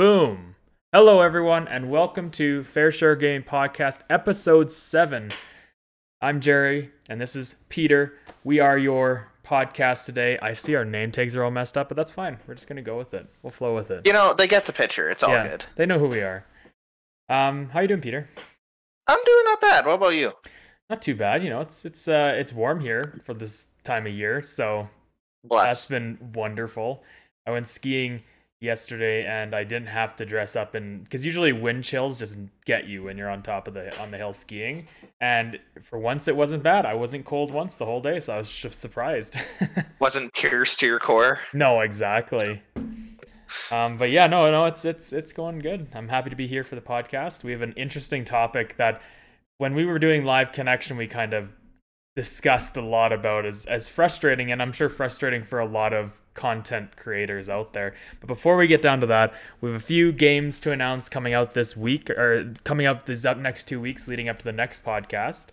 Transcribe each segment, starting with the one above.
Boom. Hello, everyone, and welcome to FairShare Game Podcast, Episode 7. I'm Jerry, and this is Peter. We are your podcast today. I see our name tags are all messed up, but that's fine. We're just going to go with it. We'll flow with it. You know, they get the picture. It's all yeah, good. they know who we are. Um, how you doing, Peter? I'm doing not bad. What about you? Not too bad. You know, it's it's uh it's warm here for this time of year, so Bless. That's been wonderful. I went skiing yesterday and I didn't have to dress up and because usually wind chills just get you when you're on top of the on the hill skiing. And for once it wasn't bad. I wasn't cold once the whole day, so I was just surprised. Wasn't pierced to your core. no, exactly. Um, but yeah, no, no, it's it's it's going good. I'm happy to be here for the podcast. We have an interesting topic that when we were doing live connection, we kind of discussed a lot about as as frustrating and I'm sure frustrating for a lot of content creators out there. But before we get down to that, we have a few games to announce coming out this week or coming up these up next two weeks leading up to the next podcast.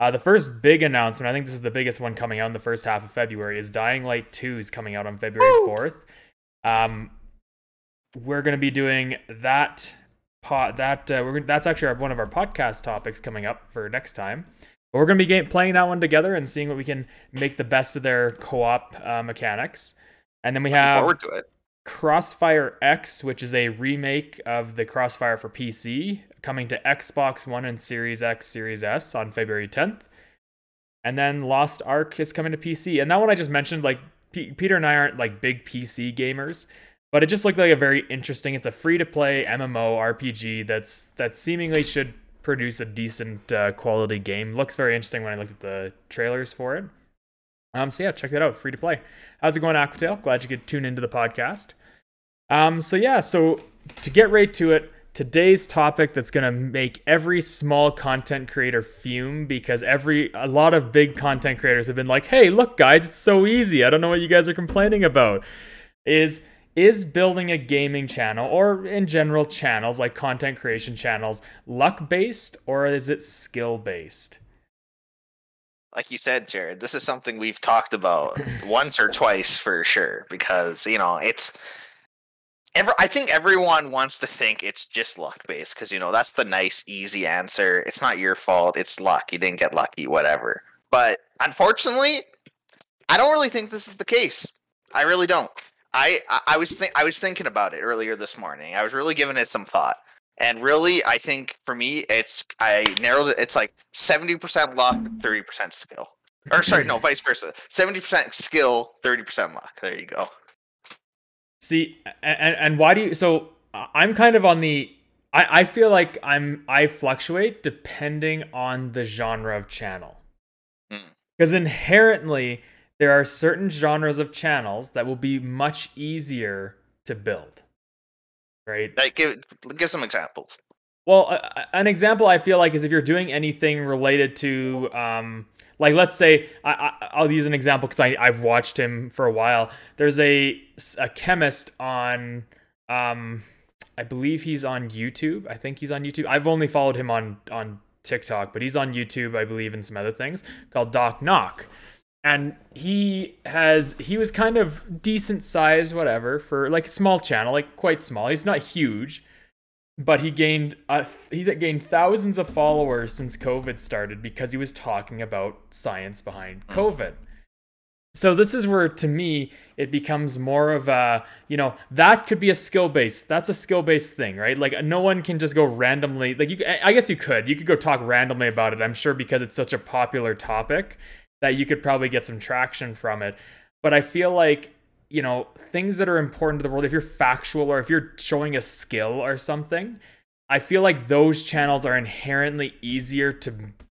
Uh, the first big announcement, I think this is the biggest one coming out in the first half of February, is Dying Light 2 is coming out on February 4th. Um, we're going to be doing that pot that uh, we're that's actually our, one of our podcast topics coming up for next time. But we're going to be game, playing that one together and seeing what we can make the best of their co-op uh, mechanics. And then we Looking have forward to it. Crossfire X, which is a remake of the Crossfire for PC, coming to Xbox One and Series X, Series S on February 10th. And then Lost Ark is coming to PC. And that one I just mentioned, like P- Peter and I aren't like big PC gamers, but it just looked like a very interesting. It's a free to play MMO RPG that's that seemingly should produce a decent uh, quality game. Looks very interesting when I looked at the trailers for it. Um, so yeah, check that out. Free to play. How's it going, Aquatail? Glad you could tune into the podcast. Um, so yeah, so to get right to it, today's topic that's gonna make every small content creator fume because every a lot of big content creators have been like, "Hey, look, guys, it's so easy. I don't know what you guys are complaining about." Is is building a gaming channel or in general channels like content creation channels luck based or is it skill based? Like you said, Jared, this is something we've talked about once or twice for sure. Because you know, it's. Ever, I think everyone wants to think it's just luck based because you know that's the nice, easy answer. It's not your fault. It's luck. You didn't get lucky. Whatever. But unfortunately, I don't really think this is the case. I really don't. I I, I was think I was thinking about it earlier this morning. I was really giving it some thought. And really, I think for me, it's I narrowed it. It's like seventy percent luck, thirty percent skill. Or sorry, no, vice versa. Seventy percent skill, thirty percent luck. There you go. See, and and why do you? So I'm kind of on the. I I feel like I'm I fluctuate depending on the genre of channel, Hmm. because inherently there are certain genres of channels that will be much easier to build, right? Like, give give some examples. Well, an example I feel like is if you're doing anything related to, um, like let's say I, I, I'll use an example because I I've watched him for a while. There's a a chemist on, um, I believe he's on YouTube. I think he's on YouTube. I've only followed him on on TikTok, but he's on YouTube, I believe, and some other things called Doc Knock. And he has he was kind of decent size, whatever, for like a small channel, like quite small. He's not huge but he gained uh, he gained thousands of followers since COVID started because he was talking about science behind COVID. So this is where to me it becomes more of a you know that could be a skill based that's a skill based thing right like no one can just go randomly like you I guess you could you could go talk randomly about it I'm sure because it's such a popular topic that you could probably get some traction from it. But I feel like you know things that are important to the world if you're factual or if you're showing a skill or something i feel like those channels are inherently easier to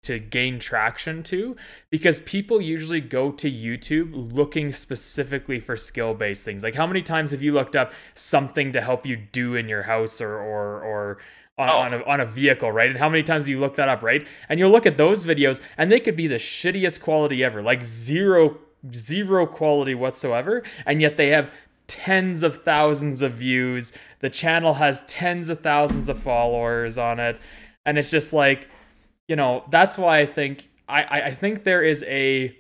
to gain traction to because people usually go to youtube looking specifically for skill based things. Like how many times have you looked up something to help you do in your house or or or on, Oh. on, a, on a vehicle, right? And how many times do you look that up, right? And you'll look at those videos and they could be the shittiest quality ever, like zero zero quality whatsoever, and yet they have tens of thousands of views. The channel has tens of thousands of followers on it, and it's just like, you know, that's why I think I I, I think there is a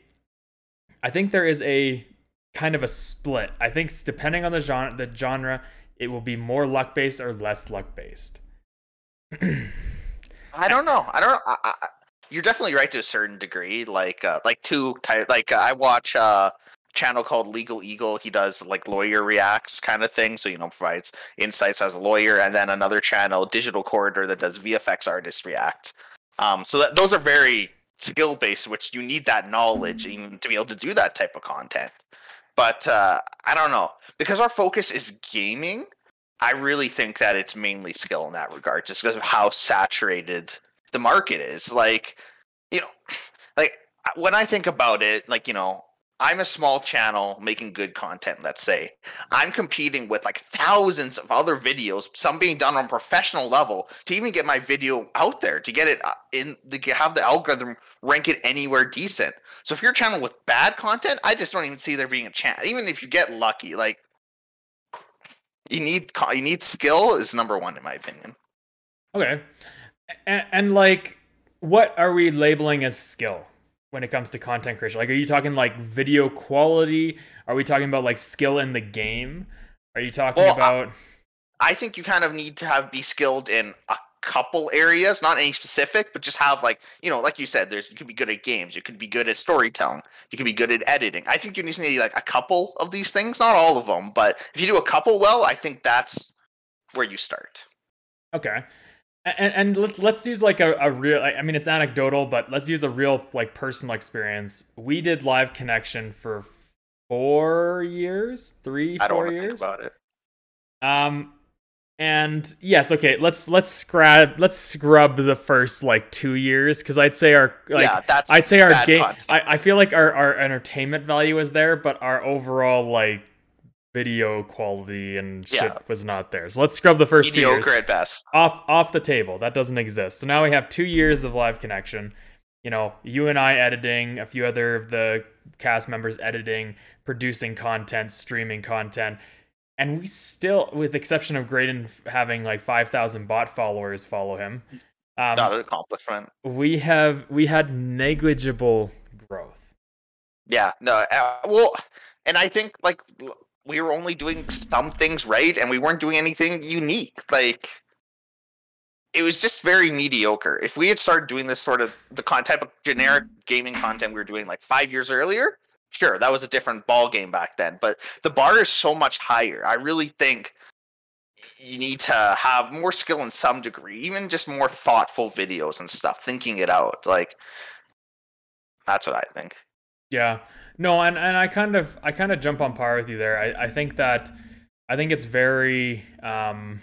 I think there is a kind of a split. I think depending on the genre, the genre, it will be more luck based or less luck based. I don't know. I don't. I, I, you're definitely right to a certain degree. Like, uh, like two type. Like, uh, I watch a channel called Legal Eagle. He does like lawyer reacts kind of thing. So you know, provides insights as a lawyer, and then another channel, Digital Corridor, that does VFX artist react. Um, so that those are very skill based, which you need that knowledge even to be able to do that type of content. But uh, I don't know because our focus is gaming. I really think that it's mainly skill in that regard, just because of how saturated the market is. Like, you know, like when I think about it, like you know, I'm a small channel making good content, let's say. I'm competing with like thousands of other videos, some being done on professional level to even get my video out there, to get it uh, in, to have the algorithm rank it anywhere decent. So if you're a channel with bad content, I just don't even see there being a chance. Even if you get lucky, like you need you need skill is number one in my opinion. Okay, and, and like, what are we labeling as skill? when it comes to content creation? Like, are you talking like video quality? Are we talking about like skill in the game? Are you talking well, about? I, I think you kind of need to have be skilled in a couple areas, not any specific, but just have like you know, like you said, there's you could be good at games, you could be good at storytelling, you could be good at editing. I think you need to need like a couple of these things, not all of them, but if you do a couple well, I think that's where you start. Okay. And, and let's let's use like a, a real i mean it's anecdotal but let's use a real like personal experience. We did live connection for four years? Three I four years? about it. Um and yes okay let's let's scrub let's scrub the first like two years because i'd say our like yeah, that's i'd say our game I, I feel like our, our entertainment value is there but our overall like video quality and shit yeah. was not there. So let's scrub the first Mediocre two years at best off off the table. That doesn't exist. So now we have two years of live connection. You know, you and I editing, a few other of the cast members editing, producing content, streaming content, and we still, with exception of Graydon having like five thousand bot followers follow him, um, not an accomplishment. We have we had negligible growth. Yeah, no, uh, well, and I think like we were only doing some things right and we weren't doing anything unique. Like it was just very mediocre. If we had started doing this sort of the con- type of generic gaming content we were doing like five years earlier, sure, that was a different ball game back then. But the bar is so much higher. I really think you need to have more skill in some degree, even just more thoughtful videos and stuff, thinking it out. Like that's what I think. Yeah. No, and, and I kind of I kind of jump on par with you there. I, I think that I think it's very um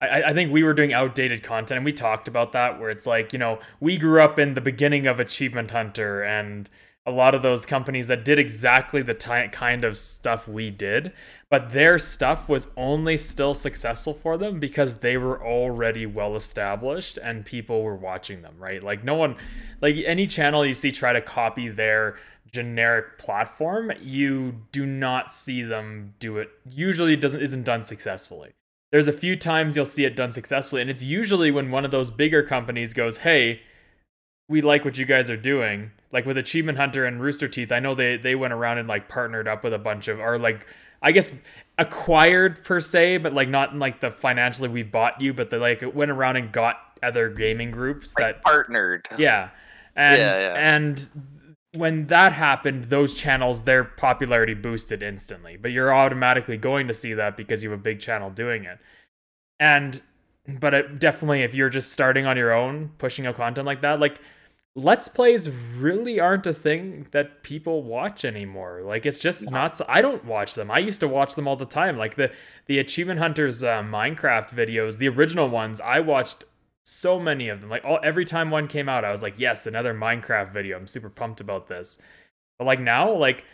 I, I think we were doing outdated content and we talked about that where it's like, you know, we grew up in the beginning of Achievement Hunter and a lot of those companies that did exactly the ty- kind of stuff we did, but their stuff was only still successful for them because they were already well established and people were watching them, right? Like no one like any channel you see try to copy their generic platform, you do not see them do it. Usually, it doesn't isn't done successfully. There's a few times you'll see it done successfully, and it's usually when one of those bigger companies goes, "Hey, we like what you guys are doing." Like with Achievement Hunter and Rooster Teeth, I know they they went around and like partnered up with a bunch of or like I guess acquired per se, but like not in like the financially we bought you, but they like went around and got other gaming groups like that partnered. Yeah. And yeah, yeah. and when that happened, those channels, their popularity boosted instantly. But you're automatically going to see that because you have a big channel doing it. And, but it, definitely, if you're just starting on your own, pushing out content like that, like, let's plays really aren't a thing that people watch anymore. Like, it's just not, I don't watch them. I used to watch them all the time. Like, the, the Achievement Hunters uh, Minecraft videos, the original ones, I watched so many of them. Like all every time one came out, I was like, yes, another Minecraft video. I'm super pumped about this. But like now, like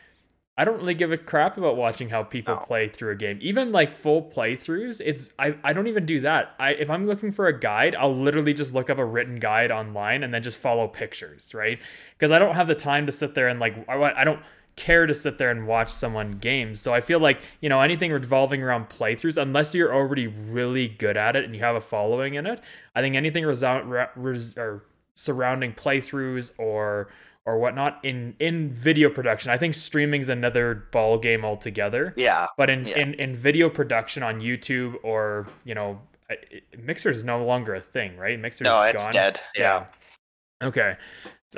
I don't really give a crap about watching how people no. play through a game. Even like full playthroughs, it's I, I don't even do that. I if I'm looking for a guide, I'll literally just look up a written guide online and then just follow pictures, right? Because I don't have the time to sit there and like I, I don't care to sit there and watch someone games. So I feel like, you know, anything revolving around playthroughs, unless you're already really good at it and you have a following in it, I think anything resound, res, or surrounding playthroughs or or whatnot in in video production. I think streaming's another ball game altogether. Yeah. But in Yeah. in in video production on YouTube or you know, Mixer is no longer a thing, right? Mixer's No, it's gone. dead. Yeah. Okay.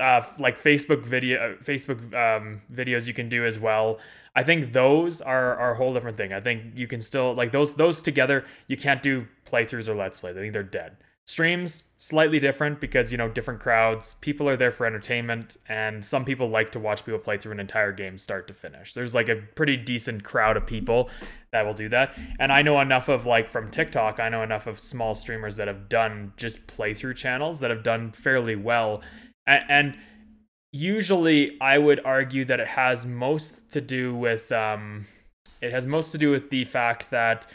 Uh, like Facebook video, uh, Facebook um, videos you can do as well. I think those are, are a whole different thing. I think you can still like those those together. You can't do playthroughs or let's plays. I think they're dead. Streams slightly different because you know different crowds. People are there for entertainment, and some people like to watch people play through an entire game start to finish. There's like a pretty decent crowd of people that will do that. And I know enough of like from TikTok. I know enough of small streamers that have done just playthrough channels that have done fairly well and, and usually i would argue that it has most to do with um it has most to do with the fact that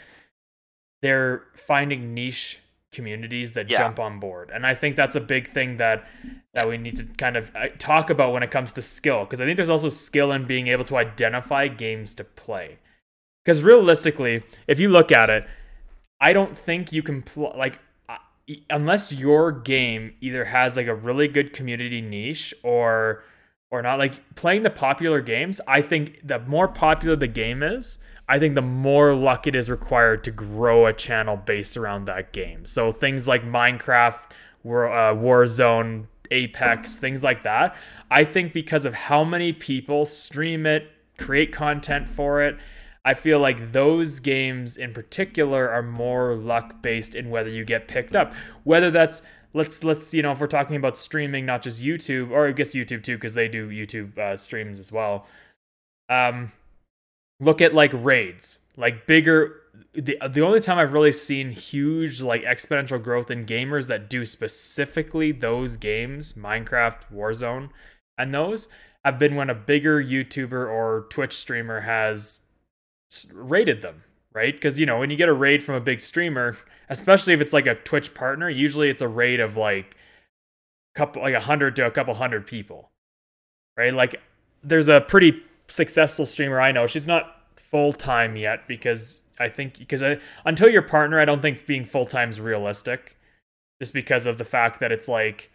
they're finding niche communities that Yeah. jump on board and i think that's a big thing that that we need to kind of uh, talk about when it comes to skill because i think there's also skill in being able to identify games to play because realistically if you look at it i don't think you can pl- like unless your game either has like a really good community niche or or not like playing the popular games i think the more popular the game is i think the more luck it is required to grow a channel based around that game so things like minecraft war, uh, warzone apex things like that i think because of how many people stream it create content for it I feel like those games in particular are more luck based in whether you get picked up. Whether that's let's let's you know if we're talking about streaming, not just YouTube or I guess YouTube too because they do YouTube uh, streams as well. Um, look at like raids, like bigger. The the only time I've really seen huge like exponential growth in gamers that do specifically those games, Minecraft, Warzone, and those have been when a bigger YouTuber or Twitch streamer has rated them, right? Because you know when you get a raid from a big streamer, especially if it's like a Twitch partner, usually it's a raid of like couple like a hundred to a couple hundred people, right? Like there's a pretty successful streamer I know. She's not full time yet because I think because I, until your partner, I don't think being full time is realistic, just because of the fact that it's like.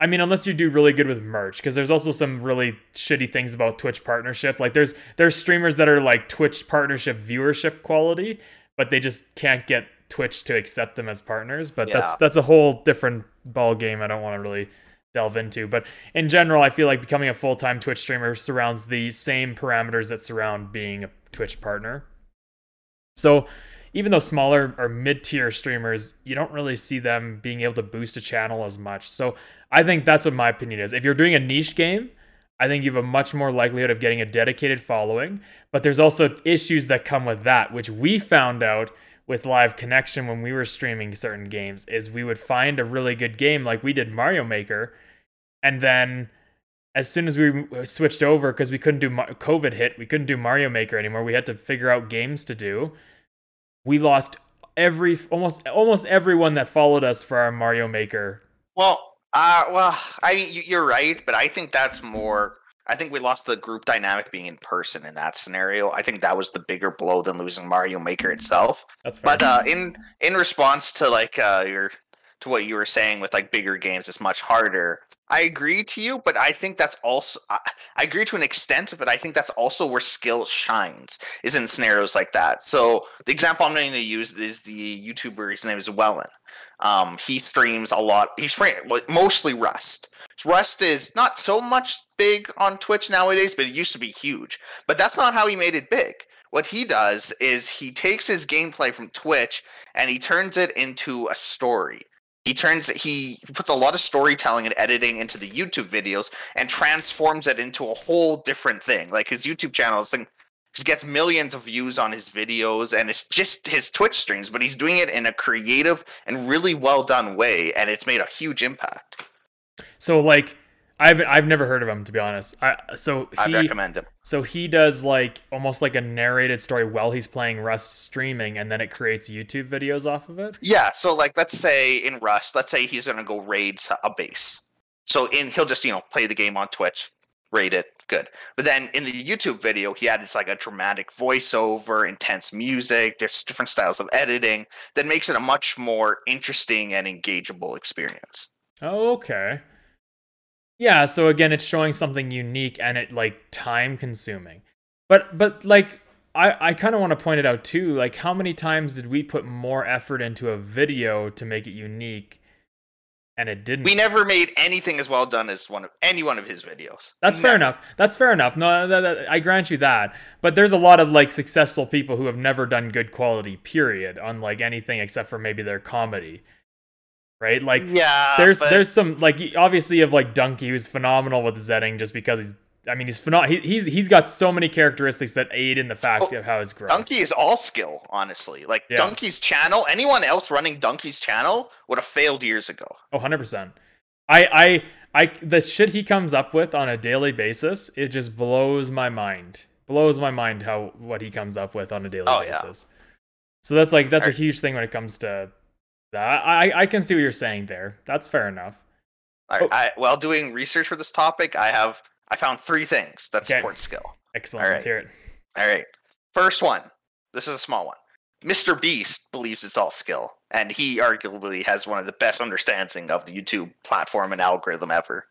I mean, unless you do really good with merch, because there's also some really shitty things about Twitch partnership. Like there's there's streamers that are like Twitch partnership viewership quality, but they just can't get Twitch to accept them as partners. But that's that's a whole different ball game. I don't want to really delve into. But in general, I feel like becoming a full time Twitch streamer surrounds the same parameters that surround being a Twitch partner. So even though smaller or mid tier streamers, you don't really see them being able to boost a channel as much. So I think that's what my opinion is. If you're doing a niche game, I think you have a much more likelihood of getting a dedicated following. But there's also issues that come with that, which we found out with live connection when we were streaming certain games is we would find a really good game like we did Mario Maker and then as soon as we switched over because we couldn't do COVID hit, we couldn't do Mario Maker anymore. We had to figure out games to do. We lost every almost almost everyone that followed us for our Mario Maker. Well, uh, well, I mean, you- you're right, but I think that's more. I think we lost the group dynamic being in person in that scenario. I think that was the bigger blow than losing Mario Maker itself. That's fair. But uh, in in response to like uh, your to what you were saying with like bigger games, it's much harder. I agree to you, but I think that's also I, agree to an extent, but I think that's also where skill shines is in scenarios like that. So the example I'm going to use is the YouTuber. His name is Welyn. Um, he streams a lot. He's mostly Rust. Rust is not so much big on Twitch nowadays, but it used to be huge. But that's not how he made it big. What he does is he takes his gameplay from Twitch and he turns it into a story. He turns he puts a lot of storytelling and editing into the YouTube videos and transforms it into a whole different thing. Like his YouTube channel is thing just gets millions of views on his videos and it's just his Twitch streams, but he's doing it in a creative and really well done way, and it's made a huge impact. so like I've I've never heard of him to be honest. I so I he recommend him. so he does like almost like a narrated story while he's playing Rust streaming and then it creates YouTube videos off of it. Yeah, so like let's say in Rust, let's say he's gonna go raid a base. So in he'll just you know play the game on Twitch, raid it, good. But then in the YouTube video, he adds like a dramatic voiceover, intense music, there's different styles of editing that makes it a much more interesting and engageable experience. Oh, okay. Yeah, so again, it's showing something unique and it like time consuming. But but like I I kind of want to point it out too. Like how many times did we put more effort into a video to make it unique, and it didn't? We never made anything as well done as one of any one of his videos. That's fair enough. That's fair enough. No, that, that- I grant you that. But there's a lot of like successful people who have never done good quality. Period. On like anything except for maybe their comedy, right? Like Yeah, there's but there's some like obviously of like Dunkey who's phenomenal with Zetting just because he's I mean he's phenom- he, he's he's got so many characteristics that aid in the fact Oh, of how his growth. Dunkey is all skill, honestly. Like Yeah. Dunkey's channel, anyone else running Dunkey's channel would have failed years ago. Oh, 100%. I I I the shit he comes up with on a daily basis, it just blows my mind. Blows my mind how what he comes up with on a daily Oh, yeah. basis. So that's like that's a huge thing when it comes to. I I can see what you're saying there. That's fair enough. I, Oh. I, while doing research for this topic, I have I found three things that Okay. support skill. Excellent. All Let's hear it. All right. First one. This is a small one. Mr. Beast believes it's all skill, and he arguably has one of the best understanding of the YouTube platform and algorithm ever.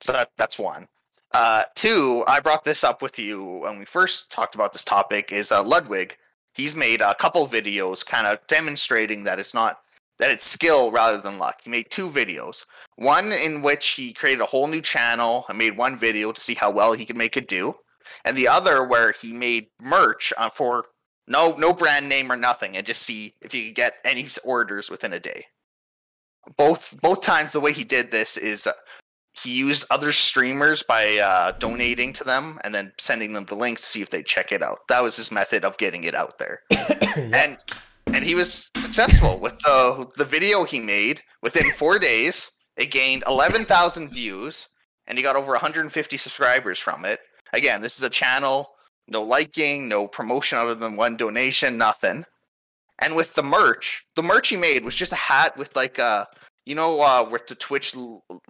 So that, that's one. Uh, two, I brought this up with you when we first talked about this topic. Is uh, Ludwig? He's made a couple videos, kind of demonstrating that it's not that it's skill rather than luck. He made two videos. One in which he created a whole new channel and made one video to see how well he could make it do and the other where he made merch uh, for no no brand name or nothing, and just see if he could get any orders within a day. Both both times, the way he did this is uh, he used other streamers by uh, donating to them and then sending them the links to see if they check it out. That was his method of getting it out there, and and he was successful with the the video he made within four days. It gained eleven thousand views, and he got over 150 subscribers from it again, this is a channel, no liking, no promotion other than one donation, nothing. And with the merch, the merch he made was just a hat with like a, you know, uh, with the Twitch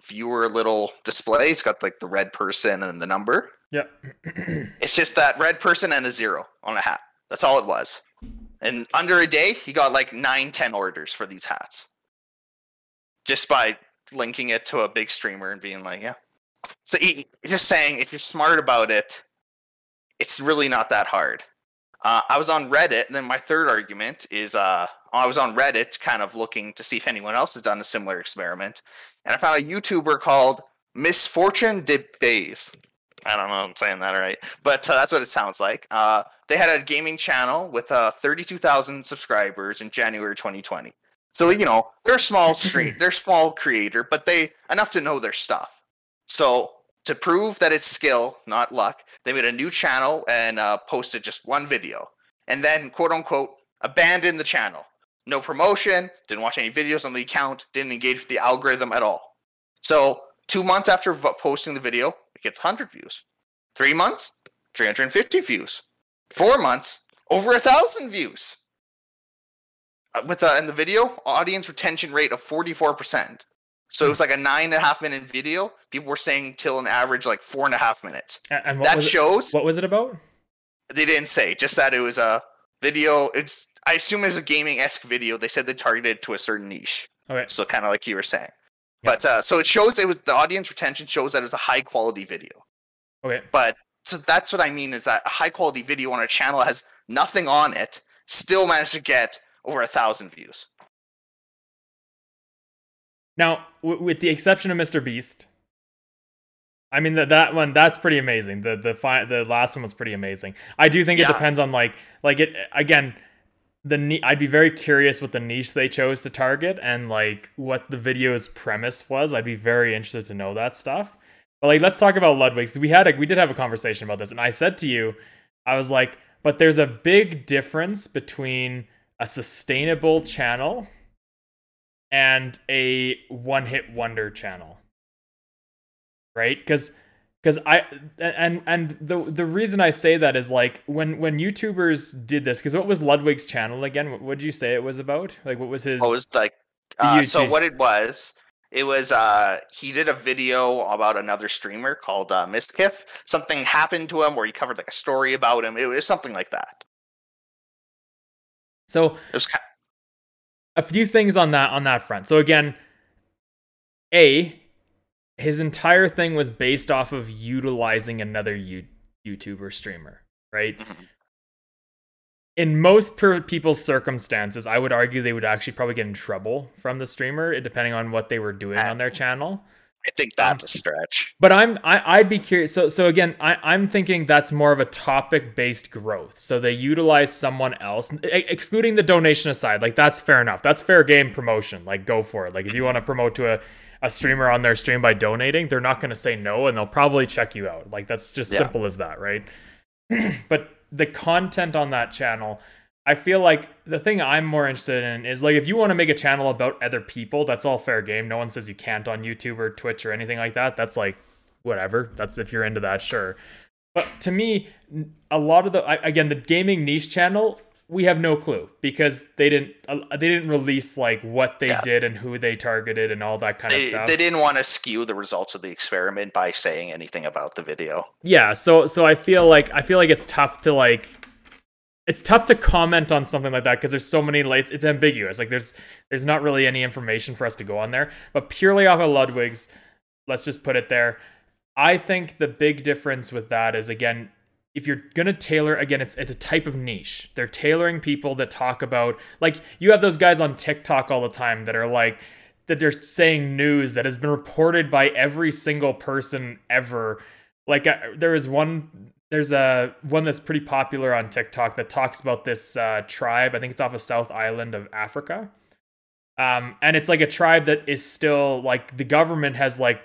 viewer little display. It's got like the red person and the number. Yep. It's just that red person and a zero on a hat. That's all it was. And under a day, he got like nine, ten orders for these hats. Just by linking it to a big streamer and being like, yeah. So he, just saying, if you're smart about it, it's really not that hard. Uh, I was on Reddit, and then my third argument is uh, I was on Reddit kind of looking to see if anyone else has done a similar experiment. And I found a YouTuber called Misfortune de Days. I don't know if I'm saying that right, but uh, that's what it sounds like. Uh, they had a gaming channel with uh, 32,000 subscribers in January 2020. So you know they're a small stream, they're a small creator, but they enough to know their stuff. So to prove that it's skill, not luck, they made a new channel and uh, posted just one video, and then quote unquote abandoned the channel. No promotion, didn't watch any videos on the account, didn't engage with the algorithm at all. So two months after posting the video, it gets 100 views. Three months, 350 views. Four months, over a thousand views. Uh, with uh, in the video, audience retention rate of 44%. So it was like a nine and a half minute video. People were staying till an average like four and a half minutes. And That was it, shows what was it about? they didn't say just that it was a video. It's I assume was a gaming esque video. They said they targeted to a certain niche. Okay. So kind of like you were saying. Yeah. But uh, so it shows it was the audience retention shows that it was a high quality video. Okay. But so that's what I mean is that a high quality video on a channel has nothing on it still managed to get over a thousand views. Now, w- with the exception of Mr. Beast, I mean that that one that's pretty amazing. The the fi- the last one was pretty amazing. I do think it depends on like like it again. The I'd be very curious what the niche they chose to target and like what the video's premise was. I'd be very interested to know that stuff. But like, let's talk about Ludwig. we had a, we did have a conversation about this, and I said to you, I was like, but there's a big difference between a sustainable channel and a one hit wonder channel. Right? Because because I and and the the reason I say that is like when when YouTubers did this because what was Ludwig's channel again? What would you say it was about? Like what was his? What was like uh, so what it was it was uh he did a video about another streamer called uh Mizkif. Something happened to him where he covered like a story about him. It was something like that. so It was kind a few things on that on that front. So again, a his entire thing was based off of utilizing another you, YouTuber streamer, right? Mhm. In most per- people's circumstances, I would argue they would actually probably get in trouble from the streamer, depending on what they were doing Ah. on their channel. I think that's a stretch. But I'm I, I'd be curious. So so again, I, I'm thinking that's more of a topic based growth. So they utilize someone else, e- excluding the donation aside. Like that's fair enough. That's fair game promotion. Like go for it. Like if you want to promote to a, a streamer on their stream by donating, they're not going to say no, and they'll probably check you out. Like that's just Yeah. simple as that, right? but the content on that channel. I feel like the thing I'm more interested in is like if you want to make a channel about other people, that's all fair game. No one says you can't on YouTube or Twitch or anything like that. That's like whatever. That's if you're into that, sure. But to me, a lot of the again the gaming niche channel, we have no clue because they didn't uh, they didn't release like what they Yeah. did and who they targeted and all that kind of stuff. they didn't want to skew the results of the experiment by saying anything about the video. yeah so so i feel like i feel like it's tough to like it's tough to comment on something like that because there's so many lights it's ambiguous like there's there's not really any information for us to go on there but purely off of ludwig's let's just put it there i think the big difference with that is again if you're gonna tailor again it's it's a type of niche. They're tailoring people that talk about like you have those guys on tiktok all the time that are like that they're saying news that has been reported by every single person ever. Like uh, there is one there's a one that's pretty popular on TikTok that talks about this uh, tribe. I think it's off a South Island of Africa, um, and it's like a tribe that is still like the government has like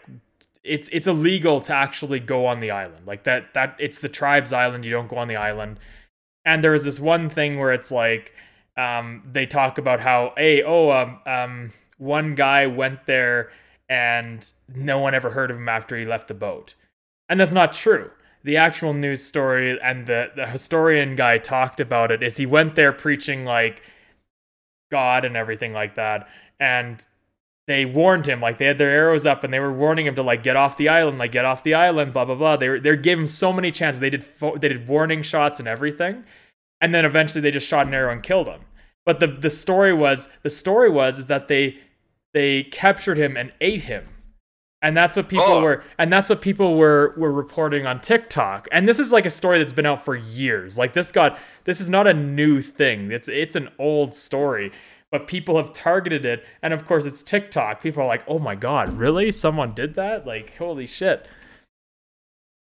it's it's illegal to actually go on the island. Like that that it's the tribe's island. You don't go on the island, and there was this one thing where it's like um, they talk about how hey oh um, um, one guy went there and no one ever heard of him after he left the boat. And that's not true. The actual news story and the, the historian guy talked about it is he went there preaching like god and everything like that. And they warned him like they had their arrows up and they were warning him to like get off the island like get off the island blah blah blah they were they gave him so many chances they did fo- they did warning shots and everything and then eventually they just shot an arrow and killed him but the the story was the story was is that they they captured him and ate him and that's what people Oh. were and that's what people were were reporting on TikTok. And this is like a story that's been out for years. Like this got this is not a new thing. It's it's an old story. But people have targeted it and of course it's TikTok. People are like, "Oh my god, really? Someone did that? Like holy shit."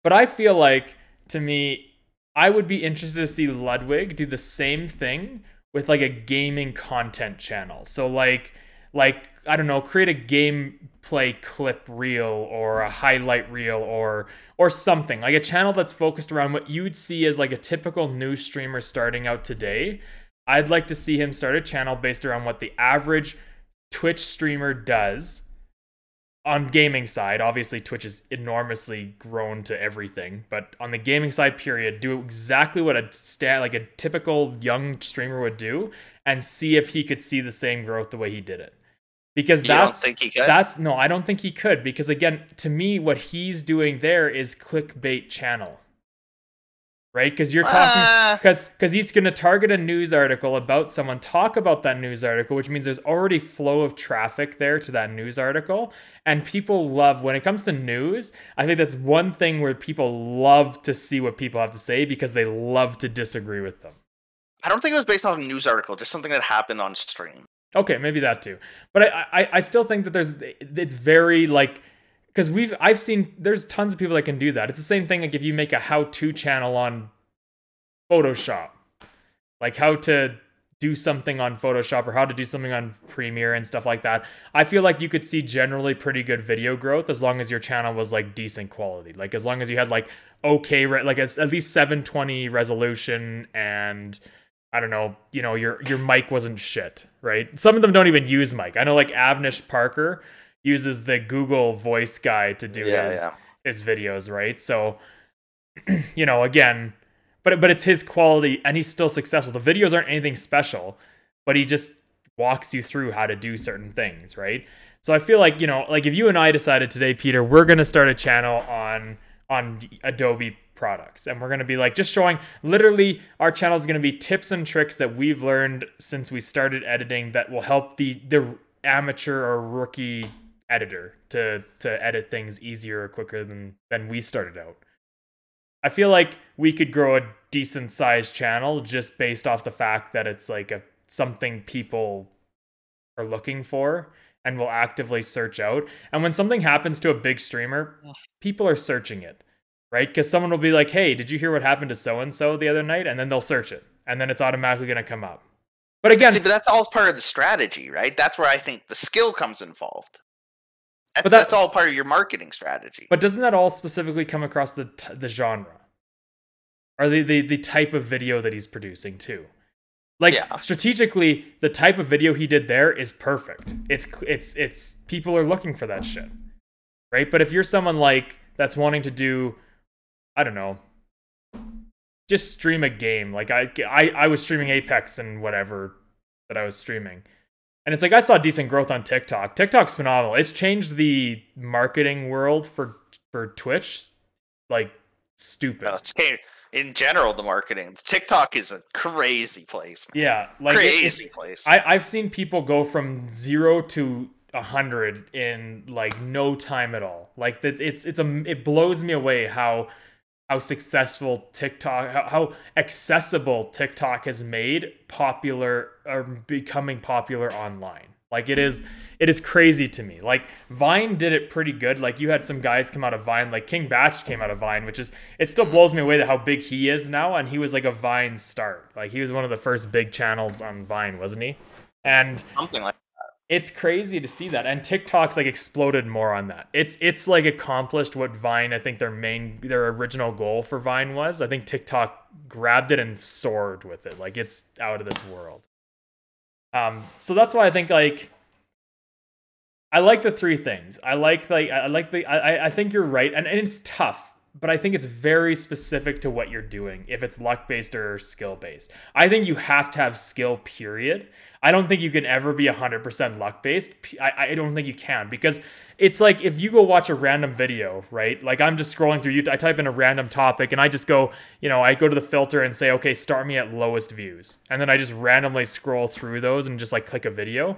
But I feel like to me I would be interested to see Ludwig do the same thing with like a gaming content channel. So like like I don't know, create a gameplay clip reel or a highlight reel or or something like a channel that's focused around what you'd see as like a typical news streamer starting out today. I'd like to see him start a channel based around what the average Twitch streamer does on gaming side. Obviously, Twitch is enormously grown to everything, but on the gaming side, period, do exactly what a sta like a typical young streamer would do, and see if he could see the same growth the way he did it. Because You don't that's think he could? that's no, I don't think he could. Because again, to me, what he's doing there is clickbait channel, right? Because you're talking Ah. because because he's going to target a news article about someone talk about that news article which means there's already flow of traffic there to that news article and people love when it comes to news i think that's one thing where people love to see what people have to say because they love to disagree with them I don't think it was based on a news article, just something that happened on stream. Okay, maybe that too. But I, I, I still think that there's it's very like because we've I've seen there's tons of people that can do that. It's the same thing like if you make a how-to channel on Photoshop, like how to do something on Photoshop or how to do something on Premiere and stuff like that. I feel like you could see generally pretty good video growth as long as your channel was like decent quality. Like as long as you had like okay, re- like at least 720 resolution and I don't know, you know, your your mic wasn't shit, right? Some of them don't even use mic. I know like Avnish Parker uses the Google Voice guy to do Yeah, his yeah. his videos, right? So you know, again, but but it's his quality and he's still successful. The videos aren't anything special, but he just walks you through how to do certain things, right? So I feel like, you know, like if you and I decided today, Peter, we're going to start a channel on on Adobe products and we're going to be like just showing literally our channel is going to be tips and tricks that we've learned since we started editing that will help the the amateur or rookie editor to to edit things easier or quicker than than we started out. I feel like we could grow a decent sized channel just based off the fact that it's like a something people are looking for and will actively search out. And when something happens to a big streamer, people are searching it, right? Because someone will be like, hey, did you hear what happened to so and so the other night? And then they'll search it. And then it's automatically going to come up. But again, See, but that's all part of the strategy, right? That's where I think the skill comes involved. That, But that- that's all part of your marketing strategy. but doesn't that all specifically come across the, t- the genre? Or the, the, the type of video that he's producing too? Like Yeah. strategically, the type of video he did there is perfect. It's it's it's people are looking for that shit, right? But if you're someone like that's wanting to do, I don't know, just stream a game. Like I I I was streaming Apex and whatever that I was streaming, and it's like I saw decent growth on TikTok. TikTok's phenomenal. It's changed the marketing world for for Twitch, like stupid. No, it's okay. in general, the marketing. TikTok is a crazy place. Man. Yeah, like crazy place. I, I've seen people go from zero to a hundred in like no time at all. Like that, it's it's a it blows me away how how successful TikTok, how, how accessible TikTok has made popular or becoming popular online. Like it is, it is crazy to me. Like Vine did it pretty good. Like you had some guys come out of Vine, like King Bach came out of Vine, which is it still blows me away that how big he is now. And he was like a Vine start. Like he was one of the first big channels on Vine, wasn't he? And Something like it's crazy to see that and tiktok's like exploded more on that. It's it's like accomplished what vine i think their main their original goal for vine was. I think tiktok grabbed it and soared with it. Like it's out of this world. Um so that's why i think like i like the three things. I like like i like the i i think you're right and, and it's tough but I think it's very specific to what you're doing, if it's luck based or skill based. I think you have to have skill, period. I don't think you can ever be 100% luck based. I, I don't think you can because it's like if you go watch a random video, right? Like I'm just scrolling through YouTube, I type in a random topic and I just go, you know, I go to the filter and say, okay, start me at lowest views. And then I just randomly scroll through those and just like click a video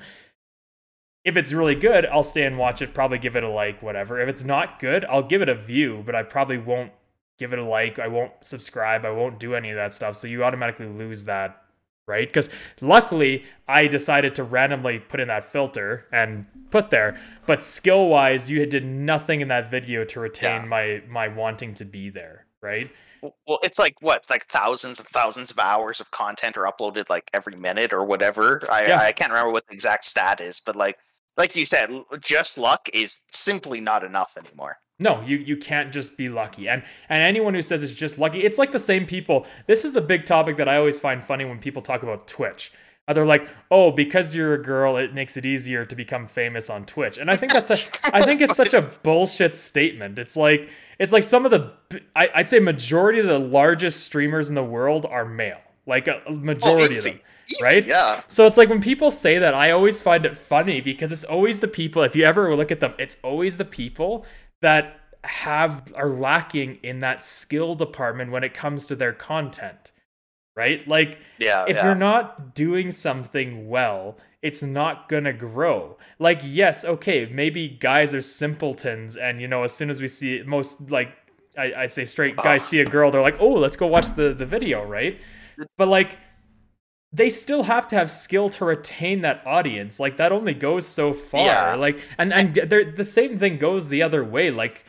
if it's really good, I'll stay and watch it, probably give it a like, whatever. If it's not good, I'll give it a view, but I probably won't give it a like. I won't subscribe. I won't do any of that stuff. So you automatically lose that, right? Because luckily, I decided to randomly put in that filter and put there. But skill wise, you did nothing in that video to retain Yeah. my my wanting to be there, right? Well, it's like what, like thousands and thousands of hours of content are uploaded like every minute or whatever. I Yeah. I can't remember what the exact stat is, but like like you said, just luck is simply not enough anymore. No, you you can't just be lucky. And and anyone who says it's just lucky, it's like the same people. This is a big topic that I always find funny when people talk about Twitch. Uh, They're like, "Oh, because you're a girl, it makes it easier to become famous on Twitch." And I think that's a I think it's such a bullshit statement. It's like it's like some of the I'd say majority of the largest streamers in the world are male. Like a, majority of them right? Yeah. So it's like when people say that, I always find it funny because it's always the people, if you ever look at them, it's always the people that have are lacking in that skill department when it comes to their content. Right? Like Yeah. if yeah. you're not doing something well, it's not gonna grow. Like, yes, okay, maybe guys are simpletons, and you know, as soon as we see most like I, I'd say straight guys see a girl, they're like, oh, let's go watch the the video, right? But like they still have to have skill to retain that audience. Like that only goes so far. Yeah. Like and and the same thing goes the other way. Like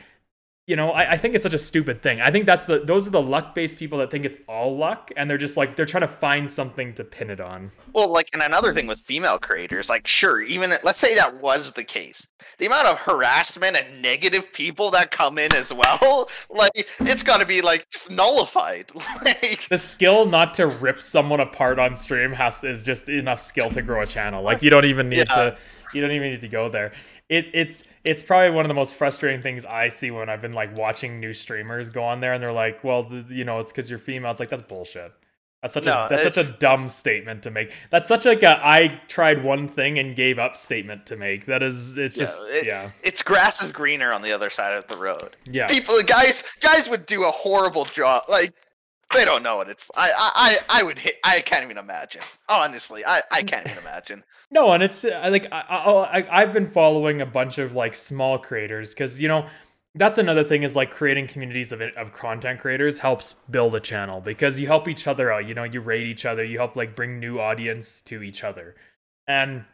you know, I, I think it's such a stupid thing. I think that's the those are the luck based people that think it's all luck, and they're just like they're trying to find something to pin it on. Well, like, and another thing with female creators, like, sure, even let's say that was the case, the amount of harassment and negative people that come in as well, like, it's got to be like just nullified. like, The skill not to rip someone apart on stream has is just enough skill to grow a channel. Like you don't even need Yeah. to you don't even need to go there. It, it's it's probably one of the most frustrating things I see when I've been like watching new streamers go on there and they're like, well, the, you know, it's because you're female. It's like that's bullshit. That's such No, a that's it- such a dumb statement to make. That's such like a I tried one thing and gave up statement to make. That is it's Yeah, just it- yeah it's grass is greener on the other side of the road. yeah. People, guys, guys would do a horrible job. Like, they don't know what it's. I I I would hit. I can't even imagine. Honestly, I I can't even imagine. No, and it's uh, like I, I I've been following a bunch of like small creators because you know that's another thing is like creating communities of of content creators helps build a channel because you help each other out. You know, you rate each other. You help like bring new audience to each other, and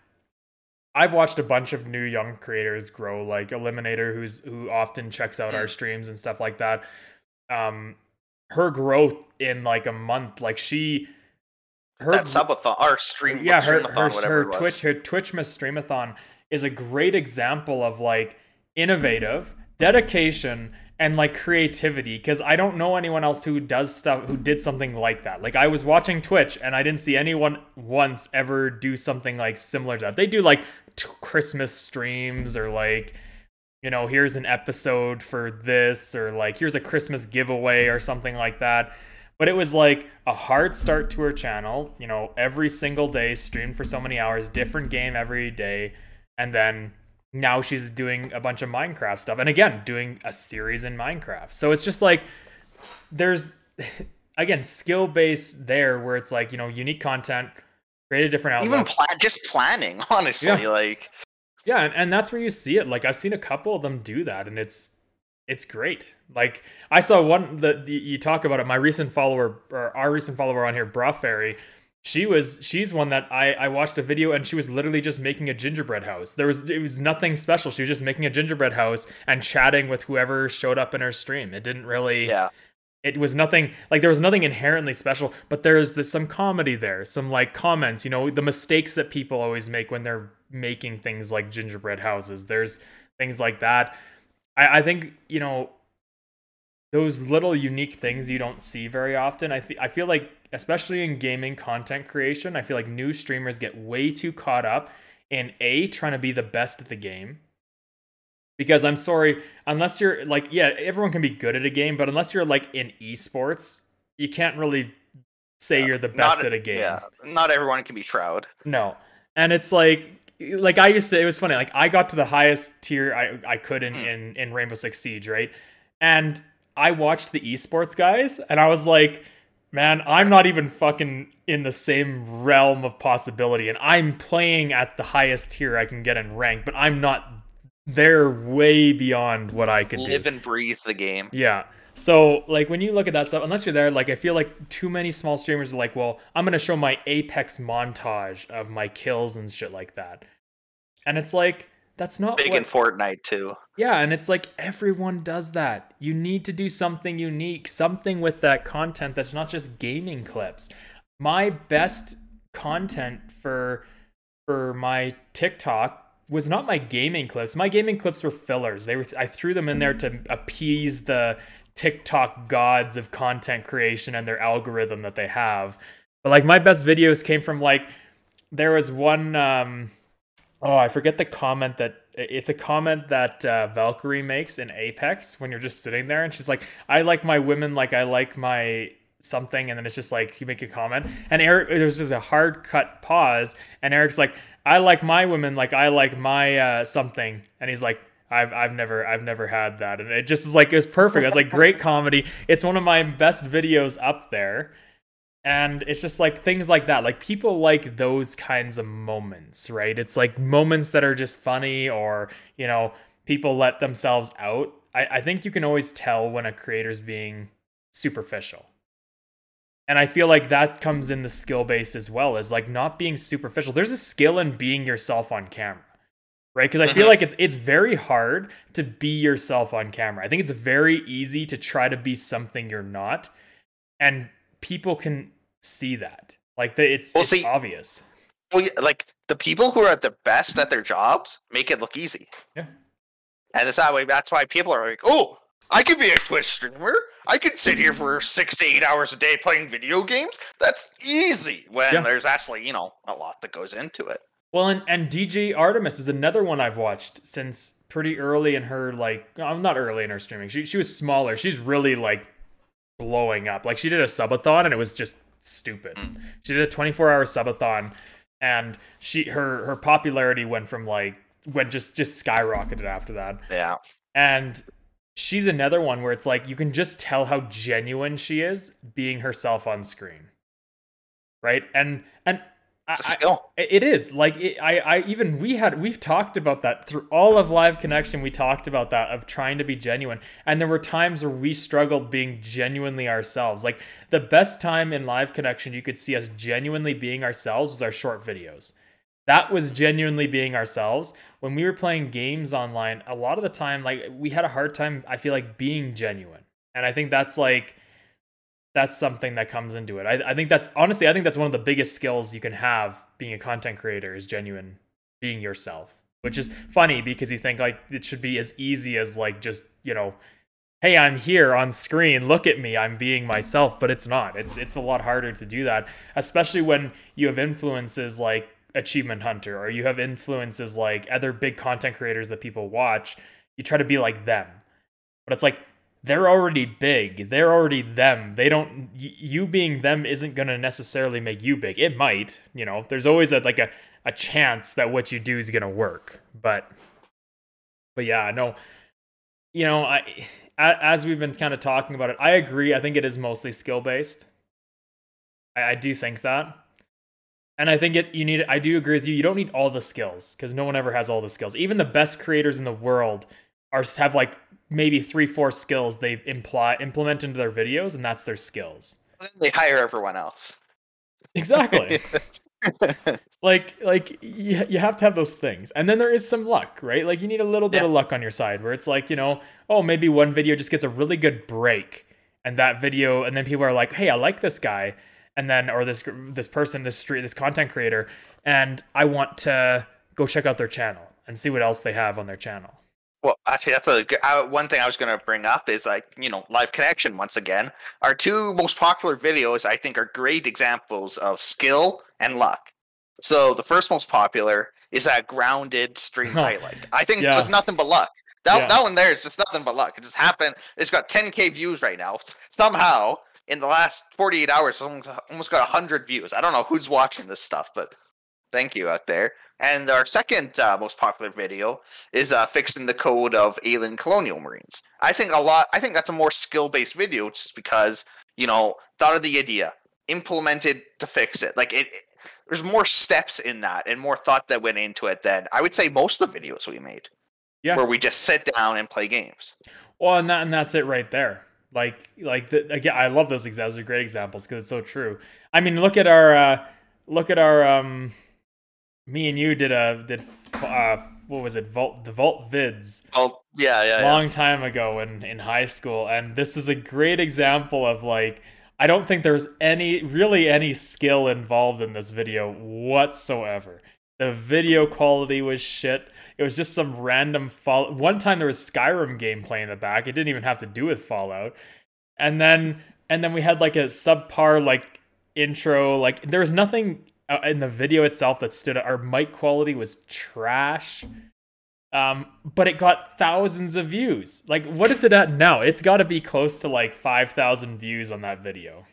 I've watched a bunch of new young creators grow, like Eliminator, who's who often checks out our streams and stuff like that. Um, her growth in like a month, like she, her that subathon, our stream, yeah, her her, her Twitch, her Twitchmas streamathon is a great example of like innovative dedication and like creativity because I don't know anyone else who does stuff who did something like that. Like I was watching Twitch and I didn't see anyone once ever do something like similar to that. They do like t- Christmas streams or like you know, here's an episode for this or like here's a Christmas giveaway or something like that. But it was like a hard start to her channel, you know, every single day streamed for so many hours, different game every day, and then now she's doing a bunch of Minecraft stuff and again doing a series in Minecraft. So it's just like there's again skill base there where it's like, you know, unique content, create a different. Even plan just planning, honestly, yeah. like Yeah, and, and that's where you see it. Like I've seen a couple of them do that and it's it's great. Like I saw one that you talk about it. My recent follower or our recent follower on here, Bra Fairy, she was she's one that I I watched a video and she was literally just making a gingerbread house. There was it was nothing special. She was just making a gingerbread house and chatting with whoever showed up in her stream. It didn't really Yeah. It was nothing like there was nothing inherently special, but there's this some comedy there, some like comments, you know, the mistakes that people always make when they're making things like gingerbread houses. There's things like that. I, I think, you know, those little unique things you don't see very often. I, fe- I feel like especially in gaming content creation, I feel like new streamers get way too caught up in A, trying to be the best at the game. Because I'm sorry, unless you're like, yeah, everyone can be good at a game, but unless you're like in esports, you can't really say yeah, you're the best at a game. Yeah, not everyone can be Shroud. No. And it's like, like I used to, it was funny. Like I got to the highest tier I, I could in, mm. in, in Rainbow Six Siege, right? And I watched the esports guys and I was like, man, I'm not even fucking in the same realm of possibility. And I'm playing at the highest tier I can get in rank, but I'm not there way beyond what I could Live do. Live and breathe the game. Yeah. So, like, when you look at that stuff, unless you're there, like, I feel like too many small streamers are like, well, I'm going to show my Apex montage of my kills and shit like that. And it's like, that's not big what... in Fortnite too. Yeah, and it's like everyone does that. You need to do something unique, something with that content that's not just gaming clips. My best content for for my TikTok was not my gaming clips. My gaming clips were fillers. They were I threw them in there mm. to appease the TikTok gods of content creation and their algorithm that they have. But like my best videos came from like there was one um Oh, I forget the comment that it's a comment that uh, Valkyrie makes in Apex when you're just sitting there, and she's like, "I like my women like I like my something," and then it's just like you make a comment, and Eric, there's just a hard cut pause, and Eric's like, "I like my women like I like my uh, something," and he's like, I've I've never I've never had that, and it just is like it was perfect. It's like great comedy. It's one of my best videos up there. And it's just like things like that. Like people like those kinds of moments, right? It's like moments that are just funny or, you know, people let themselves out. I, I think you can always tell when a creator's being superficial. And I feel like that comes in the skill base as well, as like not being superficial. There's a skill in being yourself on camera right because i feel mm-hmm. like it's it's very hard to be yourself on camera i think it's very easy to try to be something you're not and people can see that. Like the, it's, well, it's see, obvious. Well, yeah, like the people who are at the best at their jobs make it look easy. Yeah. And it's that way. That's why people are like, "Oh, I could be a Twitch streamer. I could sit here for six to eight hours a day playing video games. That's easy." When yeah. there's actually, you know, a lot that goes into it. Well, and, and DJ Artemis is another one I've watched since pretty early in her like, I'm not early in her streaming. She she was smaller. She's really like blowing up. Like she did a subathon and it was just stupid. Mm. She did a 24 hour subathon and she her her popularity went from like went just just skyrocketed after that. Yeah. And she's another one where it's like you can just tell how genuine she is being herself on screen. Right? And and it's a skill. I, it is like it, I, I even we had we've talked about that through all of live connection. We talked about that of trying to be genuine, and there were times where we struggled being genuinely ourselves. Like the best time in live connection you could see us genuinely being ourselves was our short videos. That was genuinely being ourselves. When we were playing games online, a lot of the time, like we had a hard time. I feel like being genuine, and I think that's like that's something that comes into it. I, I think that's honestly, I think that's one of the biggest skills you can have being a content creator is genuine being yourself, which is funny because you think like it should be as easy as like just, you know, hey, I'm here on screen, look at me, I'm being myself, but it's not. It's it's a lot harder to do that, especially when you have influences like Achievement Hunter or you have influences like other big content creators that people watch. You try to be like them. But it's like they're already big. They're already them. They don't you being them isn't going to necessarily make you big. It might, you know. There's always a like a a chance that what you do is going to work. But but yeah, no. You know, I as we've been kind of talking about it, I agree. I think it is mostly skill based. I, I do think that. And I think it you need I do agree with you. You don't need all the skills because no one ever has all the skills. Even the best creators in the world are have like maybe three, four skills they imply implement into their videos, and that's their skills. They hire everyone else. Exactly. like like you, you have to have those things and then there is some luck right like you need a little bit yeah. of luck on your side where it's like you know oh maybe one video just gets a really good break and that video and then people are like hey i like this guy and then or this this person this street this content creator and i want to go check out their channel and see what else they have on their channel well, actually, that's a good, uh, one thing I was going to bring up is like you know live connection once again. Our two most popular videos, I think, are great examples of skill and luck. So the first most popular is that grounded stream highlight. I think yeah. it was nothing but luck. That, yeah. that one there is just nothing but luck. It just happened. It's got 10k views right now. Somehow, in the last 48 hours, almost got 100 views. I don't know who's watching this stuff, but thank you out there. And our second uh, most popular video is uh, fixing the code of alien colonial marines. I think a lot. I think that's a more skill-based video, just because you know thought of the idea, implemented to fix it. Like it, it, there's more steps in that and more thought that went into it than I would say most of the videos we made. Yeah. Where we just sit down and play games. Well, and that and that's it right there. Like like the, again, I love those examples. Those are great examples because it's so true. I mean, look at our uh, look at our um me and you did a did uh what was it? Vault the vault vids. Oh yeah yeah long yeah. time ago in in high school and this is a great example of like i don't think there's any really any skill involved in this video whatsoever. The video quality was shit. It was just some random fall one time there was skyrim gameplay in the back. It didn't even have to do with fallout. And then and then we had like a subpar like intro like there was nothing in the video itself that stood our mic quality was trash. Um but it got thousands of views. Like what is it at now? It's got to be close to like 5000 views on that video.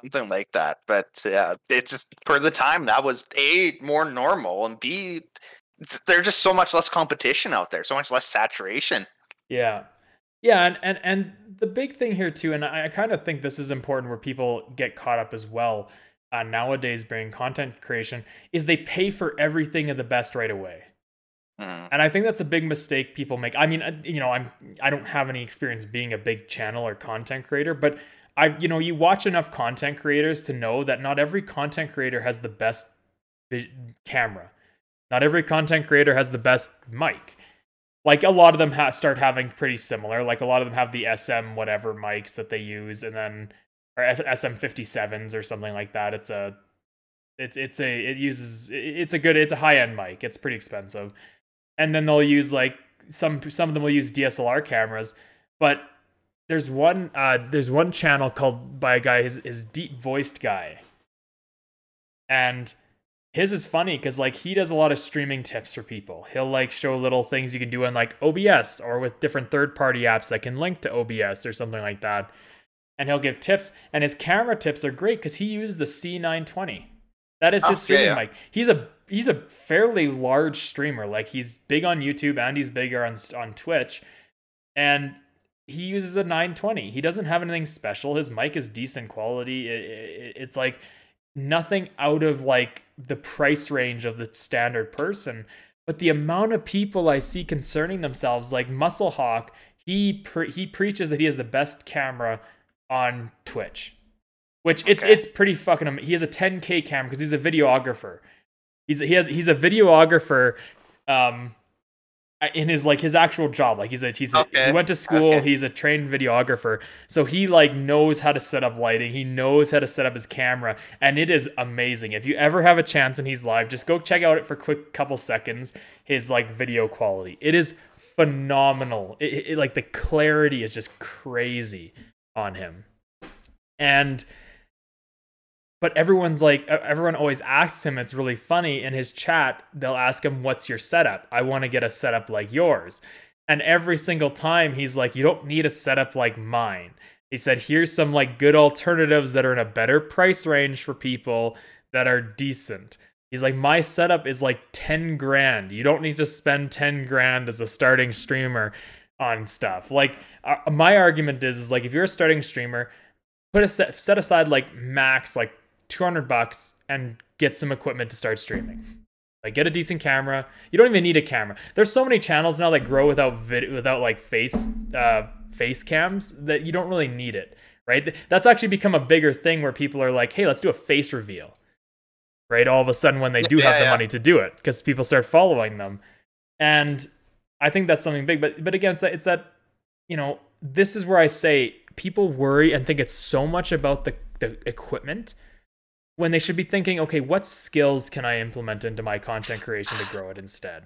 Something like that but yeah it's just for the time that was a more normal and b there's just so much less competition out there so much less saturation. Yeah. Yeah and and, and the big thing here too and i, I kind of think this is important where people get caught up as well uh, nowadays bring content creation is they pay for everything of the best right away. Mm. And I think that's a big mistake people make. I mean, uh, you know, I'm I don't have any experience being a big channel or content creator, but I you know, you watch enough content creators to know that not every content creator has the best camera. Not every content creator has the best mic. Like a lot of them ha- start having pretty similar. Like a lot of them have the SM whatever mics that they use, and then or SM57s or something like that. It's a it's it's a it uses it's a good it's a high end mic. It's pretty expensive. And then they'll use like some some of them will use DSLR cameras, but there's one uh there's one channel called by a guy his his deep voiced guy. And his is funny because like he does a lot of streaming tips for people. He'll like show little things you can do on like OBS or with different third party apps that can link to OBS or something like that and he'll give tips. And his camera tips are great because he uses a C920. That is his oh, streaming yeah, yeah. mic. He's a he's a fairly large streamer. Like he's big on YouTube and he's bigger on on Twitch. and he uses a 920. He doesn't have anything special. His mic is decent quality. It, it, it's like nothing out of like the price range of the standard person. But the amount of people I see concerning themselves, like Muscle Hawk, he pre- he preaches that he has the best camera on Twitch, which it's Okay. it's pretty fucking. am- He has a 10k camera because he's a videographer. He's he has he's a videographer. Um, in his like his actual job like he's a he's a, Okay, he went to school okay. he's a trained videographer so he like knows how to set up lighting he knows how to set up his camera and it is amazing if you ever have a chance and he's live just go check out it for a quick couple seconds his like video quality it is phenomenal it- it- like the clarity is just crazy on him. And but everyone's like everyone always asks him it's really funny in his chat they'll ask him what's your setup? I want to get a setup like yours. And every single time he's like you don't need a setup like mine. He said here's some like good alternatives that are in a better price range for people that are decent. He's like my setup is like 10 grand. You don't need to spend 10 grand as a starting streamer on stuff. Like uh, my argument is is like if you're a starting streamer put a set, set aside like max like 200 bucks and get some equipment to start streaming. Like get a decent camera. You don't even need a camera. There's so many channels now that grow without vid- without like face uh face cams that you don't really need it right? That's actually become a bigger thing where people are like hey let's do a face reveal. Right? All of a sudden when they do have Yeah, the yeah. money to do it because people start following them. And i think that's something big but but again it's that, it's that you know this is where i say people worry and think it's so much about the, the equipment when they should be thinking okay what skills can i implement into my content creation to grow it instead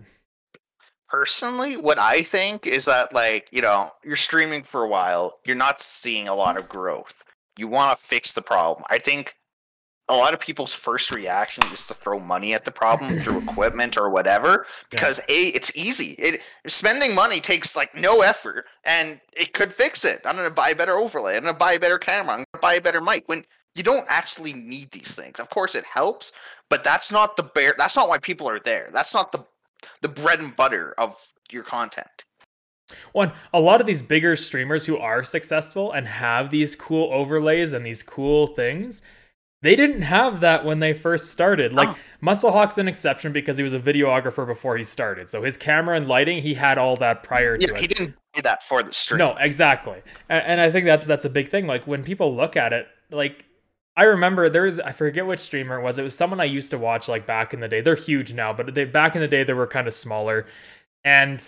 Personally, what I think is that like, you know, you're streaming for a while, you're not seeing a lot of growth. You want to fix the problem. I think a lot of people's first reaction is to throw money at the problem through equipment or whatever because a it's easy. It spending money takes like no effort and it could fix it. I'm going to buy a better overlay. I'm going to buy a better camera. I'm going to buy a better mic when you don't actually need these things. Of course it helps, but that's not the bare that's not why people are there. That's not the the bread and butter of your content. one a lot of these bigger streamers who are successful and have these cool overlays and these cool things they didn't have that when they first started like Oh. muscle hawk's an exception because he was a videographer before he started so his camera and lighting he had all that prior to Yeah, it he didn't do that for the stream. No, exactly. And, and I think that's that's a big thing. Like when people look at it, like I remember there was I forget which streamer it was. It was someone I used to watch like back in the day. They're huge now, but they back in the day they were kind of smaller. And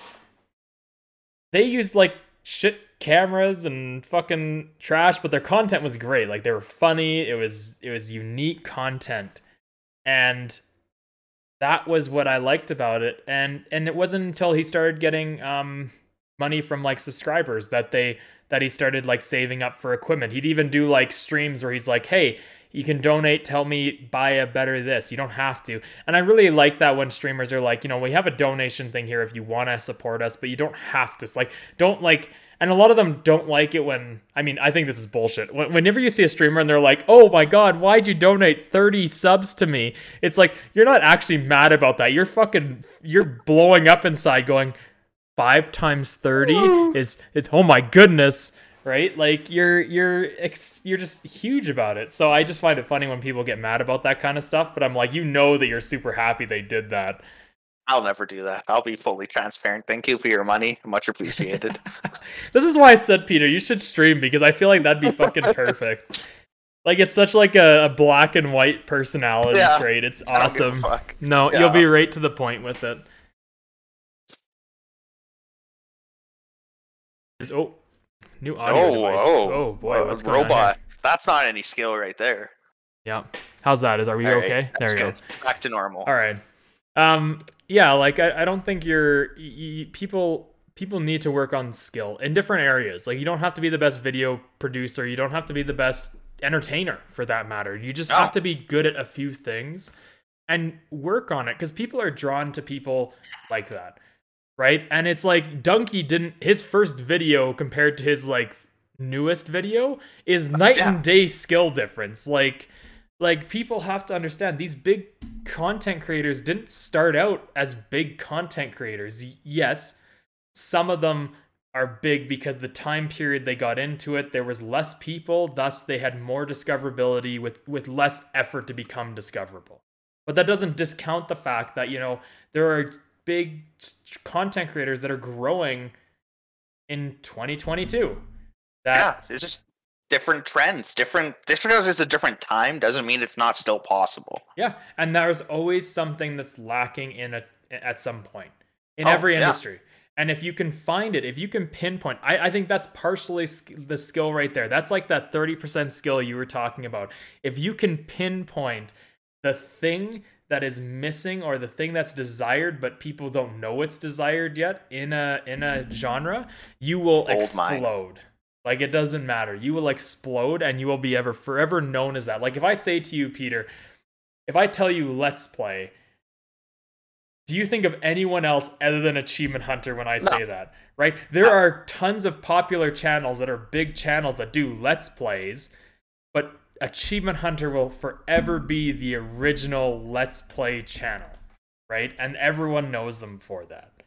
they used like shit cameras and fucking trash, but their content was great. Like they were funny. It was it was unique content. And that was what I liked about it. And and it wasn't until he started getting um money from like subscribers that they that he started like saving up for equipment. He'd even do like streams where he's like, "Hey, you can donate, tell me buy a better this. You don't have to." And I really like that when streamers are like, "You know, we have a donation thing here if you want to support us, but you don't have to." Like don't like and a lot of them don't like it when I mean, I think this is bullshit. Whenever you see a streamer and they're like, "Oh my god, why'd you donate 30 subs to me?" It's like you're not actually mad about that. You're fucking you're blowing up inside going, five times 30 is is oh my goodness right like you're you're ex- you're just huge about it so i just find it funny when people get mad about that kind of stuff but i'm like you know that you're super happy they did that I'll never do that. I'll be fully transparent. Thank you for your money. Much appreciated. this is why i said peter you should stream because i feel like that'd be fucking perfect like it's such like a, a black and white personality Yeah. trait it's I don't give a awesome no Yeah. you'll be right to the point with it is oh new audio Oh, device oh, oh boy uh, what's going on here? robot. That's not any skill right there. Yeah. How's that? Is are we All right, okay? that's There we go. Back to normal. All right. Um. Yeah. Like I, I don't think you're y- y- people. People need to work on skill in different areas. Like you don't have to be the best video producer. You don't have to be the best entertainer for that matter. You just No. have to be good at a few things and work on it because people are drawn to people like that. Right? And it's like Dunkey didn't his first video compared to his like newest video is uh, night Yeah. and day skill difference. Like like people have to understand these big content creators didn't start out as big content creators. Yes, some of them are big because the time period they got into it, there was less people, thus they had more discoverability with with less effort to become discoverable. But that doesn't discount the fact that, you know, there are big content creators that are growing in 2022. That yeah, it's just different trends, different. Just because it's a different time doesn't mean it's not still possible. Yeah, and there's always something that's lacking in a at some point in Oh, every yeah. industry. And if you can find it, if you can pinpoint, I, I think that's partially sk- the skill right there. That's like that 30% skill you were talking about. If you can pinpoint the thing that is missing or the thing that's desired but people don't know it's desired yet in a in a genre, you will explode. mine. Like it doesn't matter. You will explode and you will be ever forever known as that. Like if I say to you, Peter, if I tell you let's play, do you think of anyone else other than Achievement Hunter when I say that? Right? There are tons of popular channels that are big channels that do let's plays, but Achievement Hunter will forever be the original let's play channel, right? And everyone knows them for that.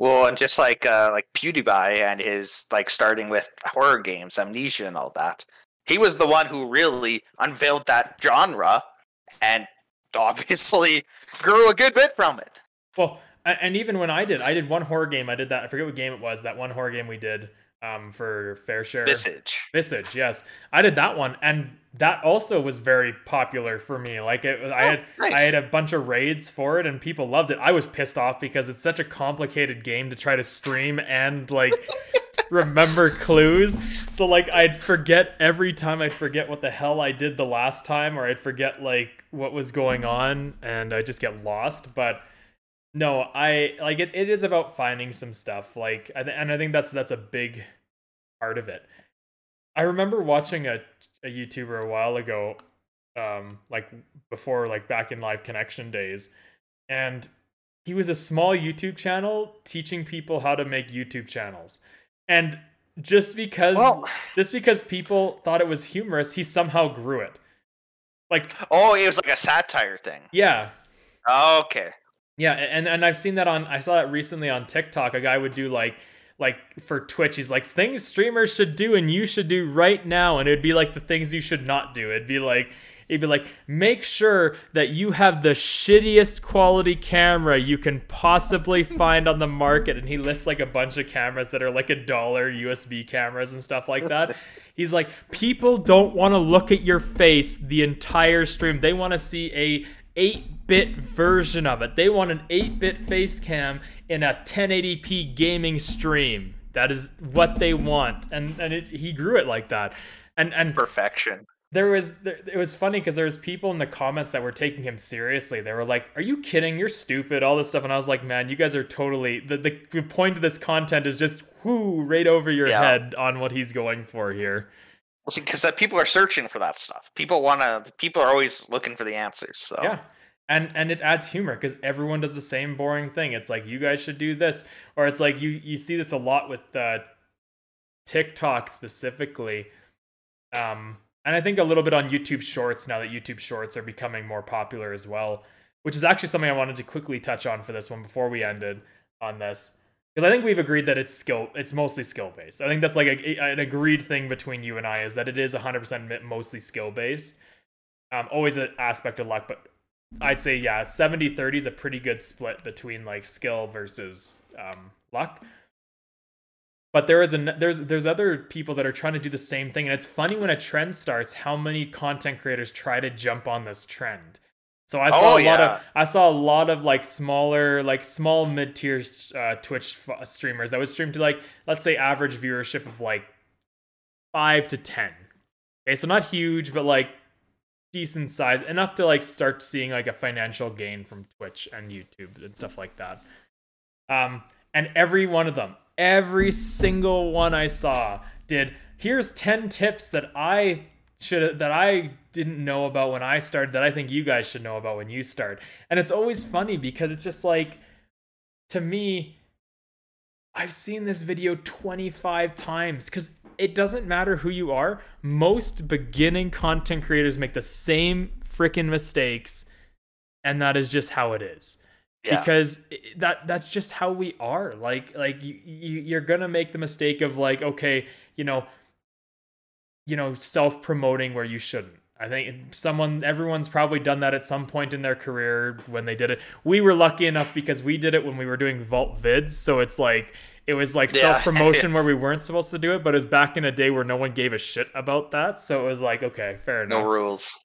Well, and just like uh, like PewDiePie and his like starting with horror games, Amnesia, and all that, he was the one who really unveiled that genre, and obviously grew a good bit from it. Well, and even when I did, I did one horror game. I did that. I forget what game it was. That one horror game we did um, for FairShare. Visage. Visage, yes, I did that one, and that also was very popular for me. Like it, was- I Oh, had nice. I had a bunch of raids for it, and people loved it. I was pissed off because it's such a complicated game to try to stream and like remember clues. So like I'd forget every time. I'd forget what the hell I did the last time, or I'd forget like what was going on, and I just get lost. But no, I like it. It is about finding some stuff. Like, and I think that's that's a big part of it. I remember watching a a YouTuber a while ago, um, like before, like back in live connection days, and he was a small YouTube channel teaching people how to make YouTube channels, and just because Well, just because people thought it was humorous, he somehow grew it. Like, oh, it was like a satire thing. yeah, Okay. Yeah, and and I've seen that on I saw that recently on TikTok. A guy would do like like for Twitch, he's like things streamers should do and you should do right now, and it'd be like the things you should not do. It'd be like it'd be like make sure that you have the shittiest quality camera you can possibly find on the market, and he lists like a bunch of cameras that are like a dollar USB cameras and stuff like that. He's like, people don't want to look at your face the entire stream. They want to see a 8-bit version of it. They want an 8-bit face cam in a 1080p gaming stream. That is what they want. And and it, he grew it like that. And and Perfection. there was there, it was funny because there was people in the comments that were taking him seriously. They were like, "Are you kidding? You're stupid." All this stuff, and I was like, "Man, you guys are totally the the, the point of this content is just whoo right over your Yeah. head on what he's going for here." Because people are searching for that stuff. People want to. People are always looking for the answers. So Yeah. And and it adds humor because everyone does the same boring thing. It's like you guys should do this, or it's like you you see this a lot with uh, TikTok specifically, um, and I think a little bit on YouTube Shorts now that YouTube Shorts are becoming more popular as well. Which is actually something I wanted to quickly touch on for this one before we ended on this, because I think we've agreed that it's skill. It's mostly skill based. I think that's like a, an agreed thing between you and I is that it is 100% mostly skill based. Um, always an aspect of luck, but I'd say yeah, 70 30 is a pretty good split between like skill versus um, luck. But there is a there's there's other people that are trying to do the same thing, and it's funny when a trend starts how many content creators try to jump on this trend. So I saw Oh, a lot yeah. of I saw a lot of like smaller like small mid tier uh, Twitch f- streamers that would stream to like let's say average viewership of like five to ten. Okay, so not huge, but like decent size enough to like start seeing like a financial gain from Twitch and YouTube and stuff like that. Um, and every one of them, every single one I saw did. Here's ten tips that I should that I didn't know about when I started that I think you guys should know about when you start. And it's always funny because it's just like to me I've seen this video 25 times cuz it doesn't matter who you are. Most beginning content creators make the same freaking mistakes and that is just how it is. yeah. because that that's just how we are like like you, you you're gonna make the mistake of like okay you know you know self promoting where you shouldn't I think someone, everyone's probably done that at some point in their career when they did it. We were lucky enough because we did it when we were doing Vault Vids. So it's like, it was like yeah. self promotion where we weren't supposed to do it, but it was back in a day where no one gave a shit about that. So it was like, okay, fair enough. No rules.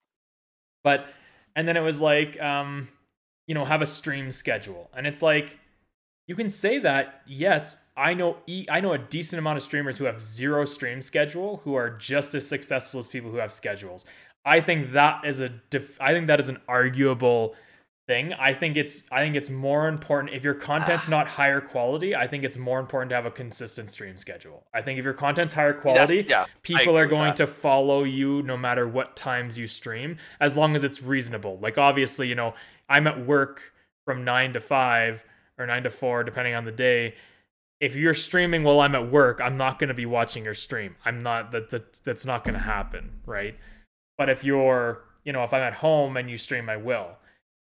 But, and then it was like, um, you know, have a stream schedule. And it's like, you can say that, yes, I know I know a decent amount of streamers who have zero stream schedule who are just as successful as people who have schedules. I think that is a def- I think that is an arguable thing. I think it's I think it's more important if your content's not higher quality. I think it's more important to have a consistent stream schedule. I think if your content's higher quality, yeah, people are going to follow you no matter what times you stream, as long as it's reasonable. Like obviously, you know, I'm at work from nine to five or nine to four, depending on the day. If you're streaming while I'm at work, I'm not going to be watching your stream. I'm not that, that that's not going to happen, right? But if you're, you know, if I'm at home and you stream, I will.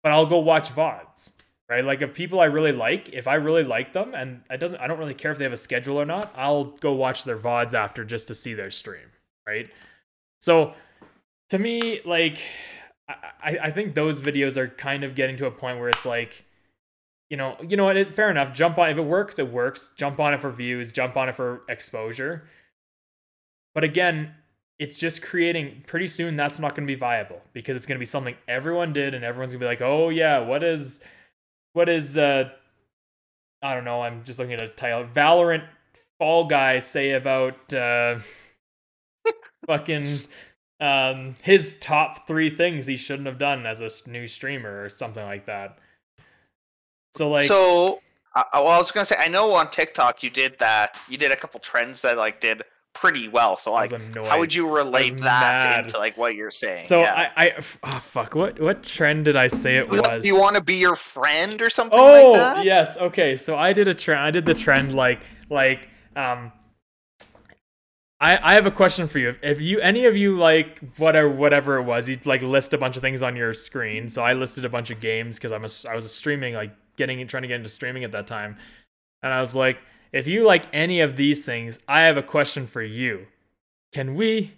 But I'll go watch VODs, right? Like if people I really like, if I really like them and it doesn't I don't really care if they have a schedule or not, I'll go watch their VODs after just to see their stream, right? So to me, like I, I think those videos are kind of getting to a point where it's like, you know, you know what, it, fair enough. Jump on if it works, it works. Jump on it for views, jump on it for exposure. But again, it's just creating pretty soon that's not going to be viable because it's going to be something everyone did and everyone's going to be like oh yeah what is what is uh i don't know i'm just looking at a title valorant fall guy say about uh fucking um his top three things he shouldn't have done as a new streamer or something like that so like so uh, well, I was gonna say I know on TikTok you did that. You did a couple trends that like did pretty well. So like, how would you relate that mad. into like what you're saying? So yeah. I, I oh fuck, what what trend did I say it was? You want to be your friend or something? Oh like yes, okay. So I did a trend. I did the trend like like um. I, I have a question for you. If you any of you like whatever whatever it was, you like list a bunch of things on your screen. So I listed a bunch of games because I'm a, I was streaming like getting trying to get into streaming at that time, and I was like, if you like any of these things, I have a question for you. Can we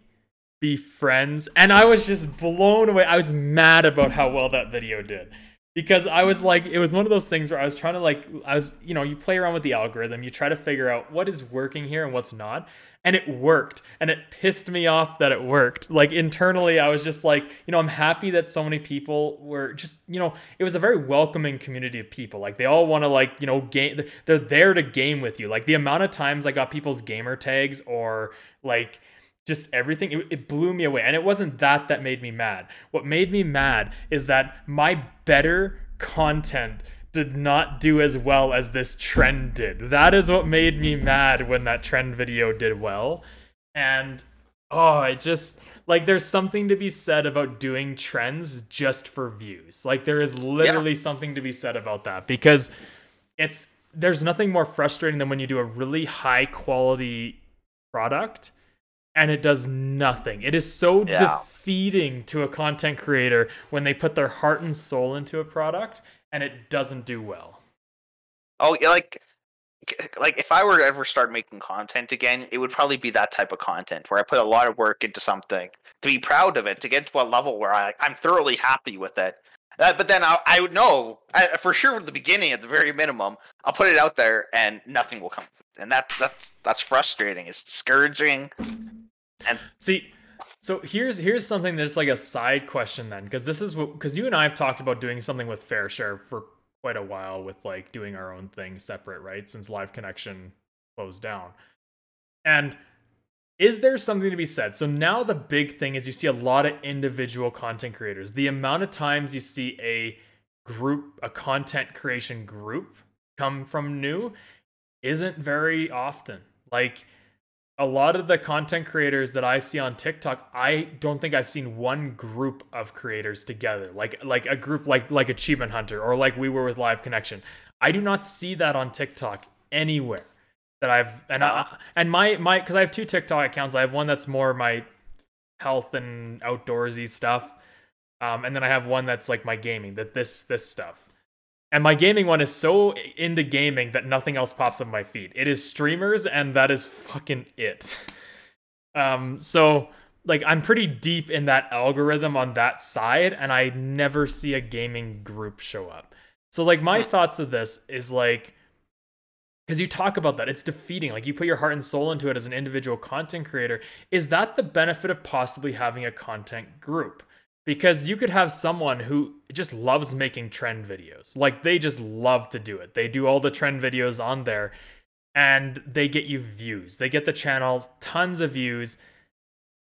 be friends? And I was just blown away. I was mad about how well that video did. Because I was like, it was one of those things where I was trying to like, I was, you know, you play around with the algorithm, you try to figure out what is working here and what's not and it worked and it pissed me off that it worked. Like internally i was just like you know i'm happy that so many people were just you know it was a very welcoming community of people. Like they all want to like you know game they're there to game with you. Like the amount of times i got people's gamer tags or like just everything it, it, blew me away and it wasn't that that made me mad what made me mad is that my better content did not do as well as this trend did. That is what made me mad when that trend video did well. And oh, it just like there's something to be said about doing trends just for views. Like there is literally yeah. something to be said about that because it's there's nothing more frustrating than when you do a really high quality product and it does nothing. It is so yeah. defeating to a content creator when they put their heart and soul into a product and it doesn't do well. Oh, like like if I were to ever start making content again, it would probably be that type of content where I put a lot of work into something to be proud of it, to get to a level where I I'm thoroughly happy with it. Uh, but then I, I would know I, for sure at the beginning, at the very minimum, I'll put it out there and nothing will come. And that that's that's frustrating. It's discouraging. And see, so here's here's something that's like a side question then, because this is what because you and I have talked about doing something with FairShare for quite a while with like doing our own thing separate, right? Since Live Connection closed down. And is there something to be said? So now the big thing is you see a lot of individual content creators. The amount of times you see a group, a content creation group come from new isn't very often. Like a lot of the content creators that I see on TikTok, I don't think I've seen one group of creators together, like like a group like like Achievement Hunter or like we were with Live Connection. I do not see that on TikTok anywhere that I've and I, and my my because I have two TikTok accounts. I have one that's more my health and outdoorsy stuff, um, and then I have one that's like my gaming that this this stuff. And my gaming one is so into gaming that nothing else pops up my feed. It is streamers, and that is fucking it. um, so like I'm pretty deep in that algorithm on that side, and I never see a gaming group show up. So like my thoughts of this is like because you talk about that it's defeating like you put your heart and soul into it as an individual content creator is that the benefit of possibly having a content group because you could have someone who just loves making trend videos. Like they just love to do it. They do all the trend videos on there and they get you views. They get the channels tons of views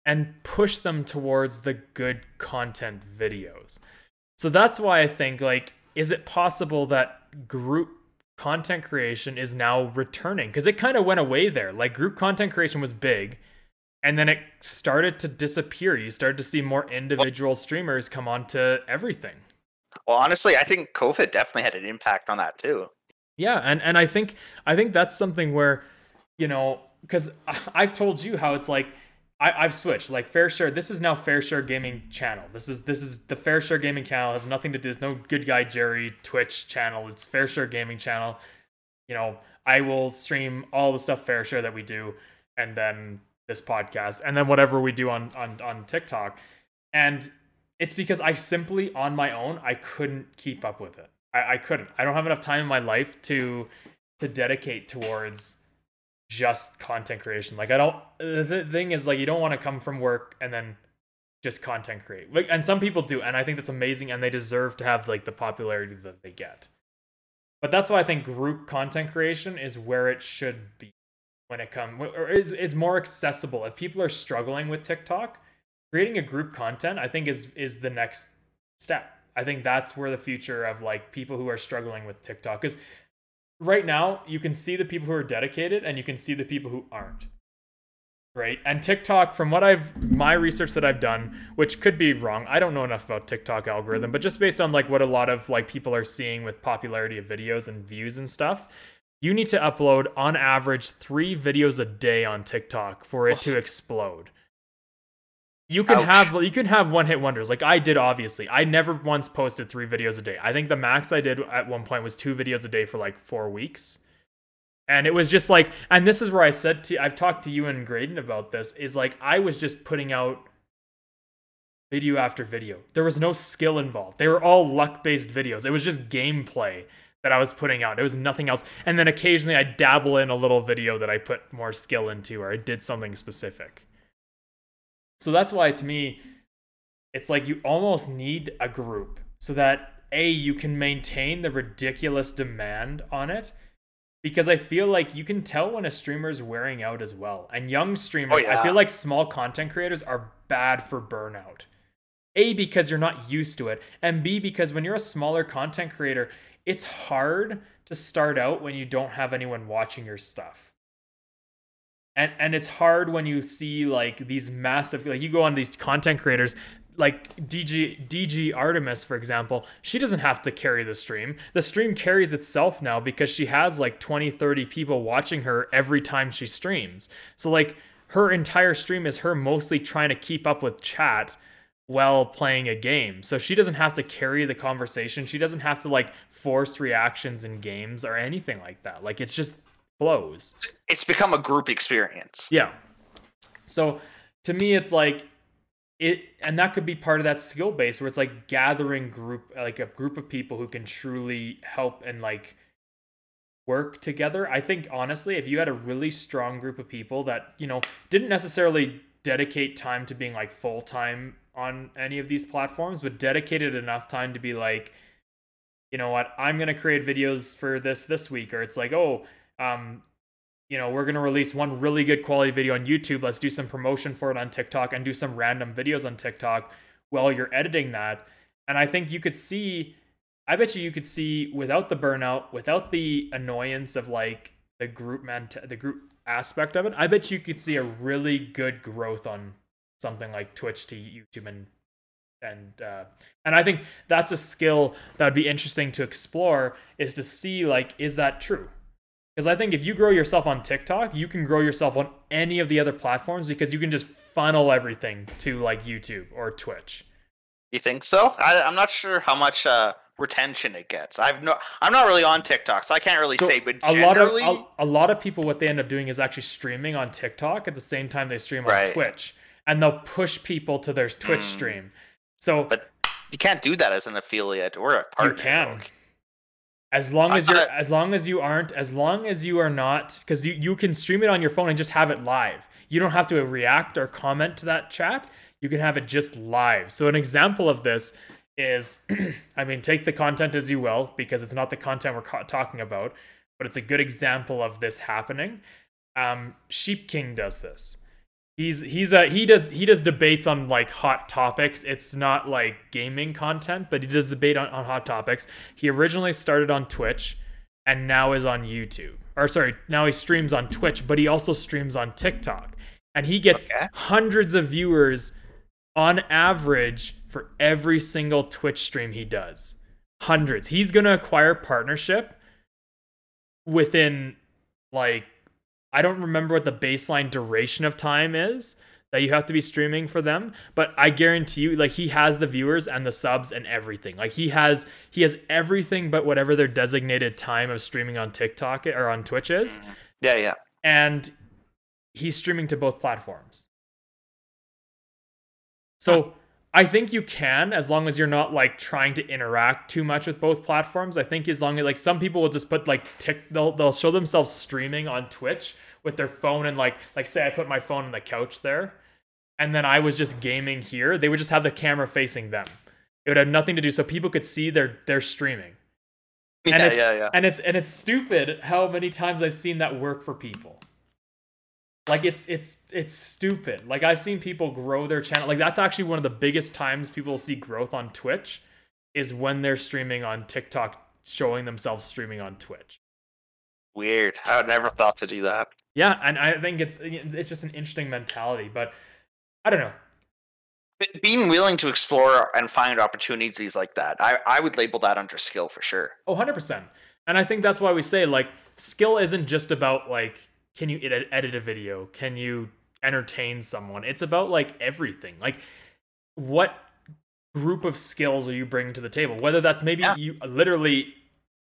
and push them towards the good content videos. So that's why i think like is it possible that group content creation is now returning? Because it kind of went away there. Like group content creation was big and then it started to disappear. You started to see more individual streamers come onto everything. Well, honestly, I think COVID definitely had an impact on that too. Yeah, and and I think I think that's something where, you know, because I've told you how it's like I, have switched like FairShare this is now FairShare gaming channel this is this is the FairShare gaming channel it has nothing to do with no good guy jerry twitch channel it's FairShare gaming channel you know i will stream all the stuff FairShare that we do and then this podcast and then whatever we do on on on tiktok and it's because i simply on my own i couldn't keep up with it i, I couldn't i don't have enough time in my life to to dedicate towards just content creation. Like I don't the thing is like you don't want to come from work and then just content create. Like and some people do and I think that's amazing and they deserve to have like the popularity that they get. But that's why I think group content creation is where it should be when it comes or is is more accessible. If people are struggling with TikTok, creating a group content I think is is the next step. I think that's where the future of like people who are struggling with TikTok is right now you can see the people who are dedicated and you can see the people who aren't right and tiktok from what i've my research that i've done which could be wrong i don't know enough about tiktok algorithm but just based on like what a lot of like people are seeing with popularity of videos and views and stuff you need to upload on average three videos a day on tiktok for it to explode you can Ouch. have you can have one hit wonders like I did obviously. I never once posted 3 videos a day. I think the max I did at one point was 2 videos a day for like 4 weeks. And it was just like and this is where I said to I've talked to you and Graydon about this is like I was just putting out video after video. There was no skill involved. They were all luck-based videos. It was just gameplay that I was putting out. It was nothing else. And then occasionally I dabble in a little video that I put more skill into or I did something specific. So that's why to me, it's like you almost need a group so that A, you can maintain the ridiculous demand on it. Because I feel like you can tell when a streamer is wearing out as well. And young streamers, oh, yeah. I feel like small content creators are bad for burnout. A, because you're not used to it. And B, because when you're a smaller content creator, it's hard to start out when you don't have anyone watching your stuff. And and it's hard when you see like these massive like you go on these content creators like DG DG Artemis for example she doesn't have to carry the stream. The stream carries itself now because she has like 20 30 people watching her every time she streams. So like her entire stream is her mostly trying to keep up with chat while playing a game so she doesn't have to carry the conversation she doesn't have to like force reactions in games or anything like that like it's just flows. It's become a group experience. Yeah. So to me, it's like it, and that could be part of that skill base where it's like gathering group, like a group of people who can truly help and like work together. I think honestly, if you had a really strong group of people that you know didn't necessarily dedicate time to being like full time on any of these platforms, but dedicated enough time to be like, you know what, I'm gonna create videos for this this week, or it's like, oh, um, you know, we're to release one really good quality video on YouTube. Let's do some promotion for it on TikTok and do some random videos on TikTok while you're editing that. And I think you could see, I bet you you could see without the burnout, without the annoyance of like the group man, the group aspect of it, I bet you could see a really good growth on something like Twitch to YouTube and and uh, and I think that's a skill that would be interesting to explore is to see like is that true because I think if you grow yourself on TikTok, you can grow yourself on any of the other platforms because you can just funnel everything to like YouTube or Twitch. You think so? I, am not sure how much uh, retention it gets. I've no, I'm not really on TikTok, so I can't really So say. But a lot of generally, a, a lot of people what they end up doing is actually streaming on TikTok at the same time they stream on Right. Twitch, and they'll push people to their Twitch Mm. stream. So But you can't do that as an affiliate or a partner. you can, as long as you're as long as you aren't as long as you are not because you you can stream it on your phone and just have it live. You don't have to react or comment to that chat. You can have it just live. So an example of this is, I mean, take the content as you will because it's not the content we're ca- talking about, but it's a good example of this happening. Um, Sheep King does this. He's he's a he does he does debates on like hot topics. It's not like gaming content, but he does debate on, on hot topics. He originally started on Twitch and now is on YouTube. Or sorry, now he streams on Twitch, but he also streams on TikTok. And he gets Okay. hundreds of viewers on average for every single Twitch stream he does. Hundreds. He's going to acquire partnership within like I don't remember what the baseline duration of time is that you have to be streaming for them, but I guarantee you like he has the viewers and the subs and everything. Like he has he has everything but whatever their designated time of streaming on TikTok or on Twitch is Yeah, yeah. and he's streaming to both platforms. So I think you can as long as you're not like trying to interact too much with both platforms. I think as long as like some people will just put like tick they'll they'll show themselves streaming on Twitch with their phone and like like say I put my phone on the couch there and then I was just gaming here, they would just have the camera facing them. It would have nothing to do so people could see their their streaming and yeah, it's, yeah, yeah. And it's and it's stupid how many times I've seen that work for people. Like it's it's it's stupid. Like I've seen people grow their channel. Like that's actually one of the biggest times people see growth on Twitch is when they're streaming on TikTok showing themselves streaming on Twitch. Weird. I never thought to do that. Yeah, and I think it's it's just an interesting mentality, but I don't know. But being willing to explore and find opportunities like that, I, I would label that under skill for sure. Oh, 100%. And I think that's why we say like skill isn't just about like can you edit, edit a video? Can you entertain someone? It's about like everything. Like what group of skills are you bringing to the table? Whether that's maybe Yeah. you literally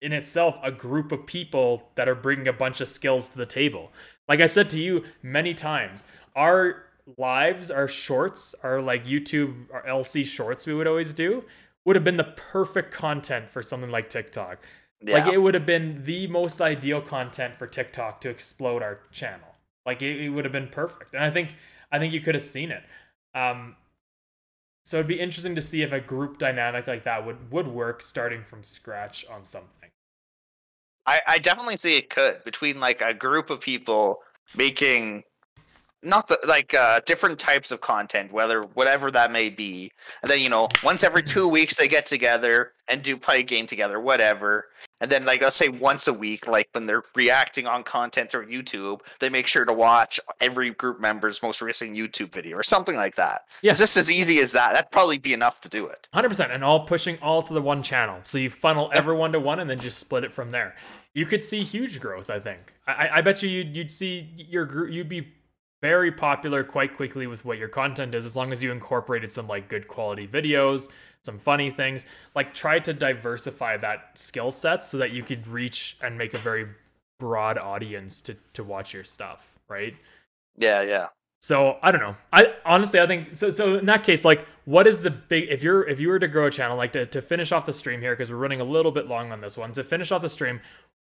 in itself a group of people that are bringing a bunch of skills to the table. Like I said to you many times, our lives, our shorts, our like YouTube, our LC shorts we would always do would have been the perfect content for something like TikTok. Yeah. Like it would have been the most ideal content for TikTok to explode our channel. Like it, it would have been perfect. And I think I think you could have seen it. Um so it'd be interesting to see if a group dynamic like that would would work starting from scratch on something. I, I definitely see it could between like a group of people making not the like uh different types of content whether whatever that may be. And then you know once every two weeks they get together and do play a game together whatever. And then like let's say once a week like when they're reacting on content or youtube they make sure to watch every group member's most recent youtube video or something like that. Yeah. it's just as easy as that. That'd probably be enough to do it. 100% and all pushing all to the one channel. So you funnel everyone to one and then just split it from there you could see huge growth i think i, I- bet you you'd, you'd see your group you'd be very popular quite quickly with what your content is as long as you incorporated some like good quality videos some funny things like try to diversify that skill set so that you could reach and make a very broad audience to to watch your stuff right yeah yeah so I don't know. I honestly I think so. So in that case, like, what is the big if you're if you were to grow a channel, like to to finish off the stream here because we're running a little bit long on this one. To finish off the stream,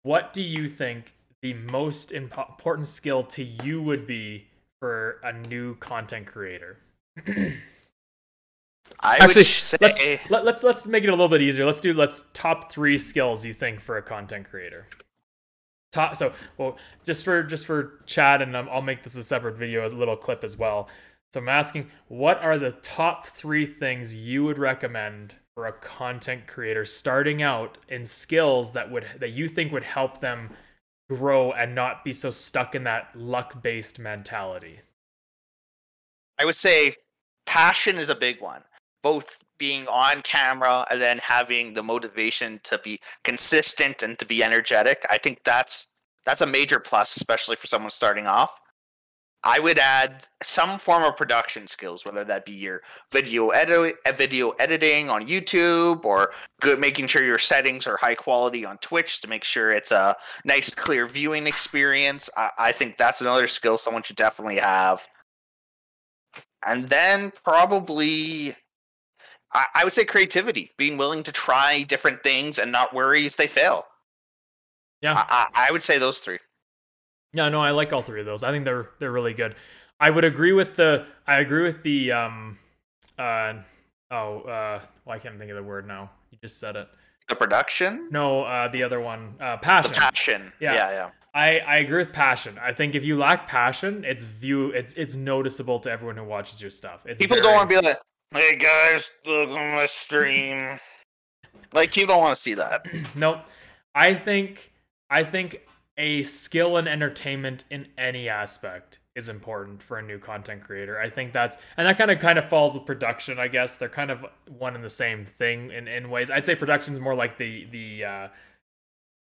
what do you think the most impo- important skill to you would be for a new content creator? i Actually, would say let's let, let's let's make it a little bit easier. Let's do let's top three skills you think for a content creator. Top so well just for just for chat and um, I'll make this a separate video as a little clip as well. So I'm asking, what are the top three things you would recommend for a content creator starting out in skills that would that you think would help them grow and not be so stuck in that luck based mentality? I would say passion is a big one. Both being on camera and then having the motivation to be consistent and to be energetic. I think that's that's a major plus, especially for someone starting off. I would add some form of production skills, whether that be your video edit, eh, video editing on YouTube, or good making sure your settings are high quality on Twitch to make sure it's a nice, clear viewing experience. I, I think that's another skill someone should definitely have. And then probably, I, I would say creativity, being willing to try different things and not worry if they fail. Yeah, I, I, I would say those three. Yeah, no, I like all three of those. I think they're they're really good. I would agree with the I agree with the um uh oh uh well, I can't think of the word now. You just said it. The production? No, uh the other one. Uh passion. The passion. Yeah. Yeah, yeah. I, I agree with passion. I think if you lack passion, it's view it's it's noticeable to everyone who watches your stuff. It's People very- don't want to be like, hey guys, look on my stream. like, you don't want to see that. Nope. I think I think a skill and entertainment in any aspect is important for a new content creator. I think that's and that kind of kind of falls with production, I guess. They're kind of one and the same thing in, in ways. I'd say production's more like the the uh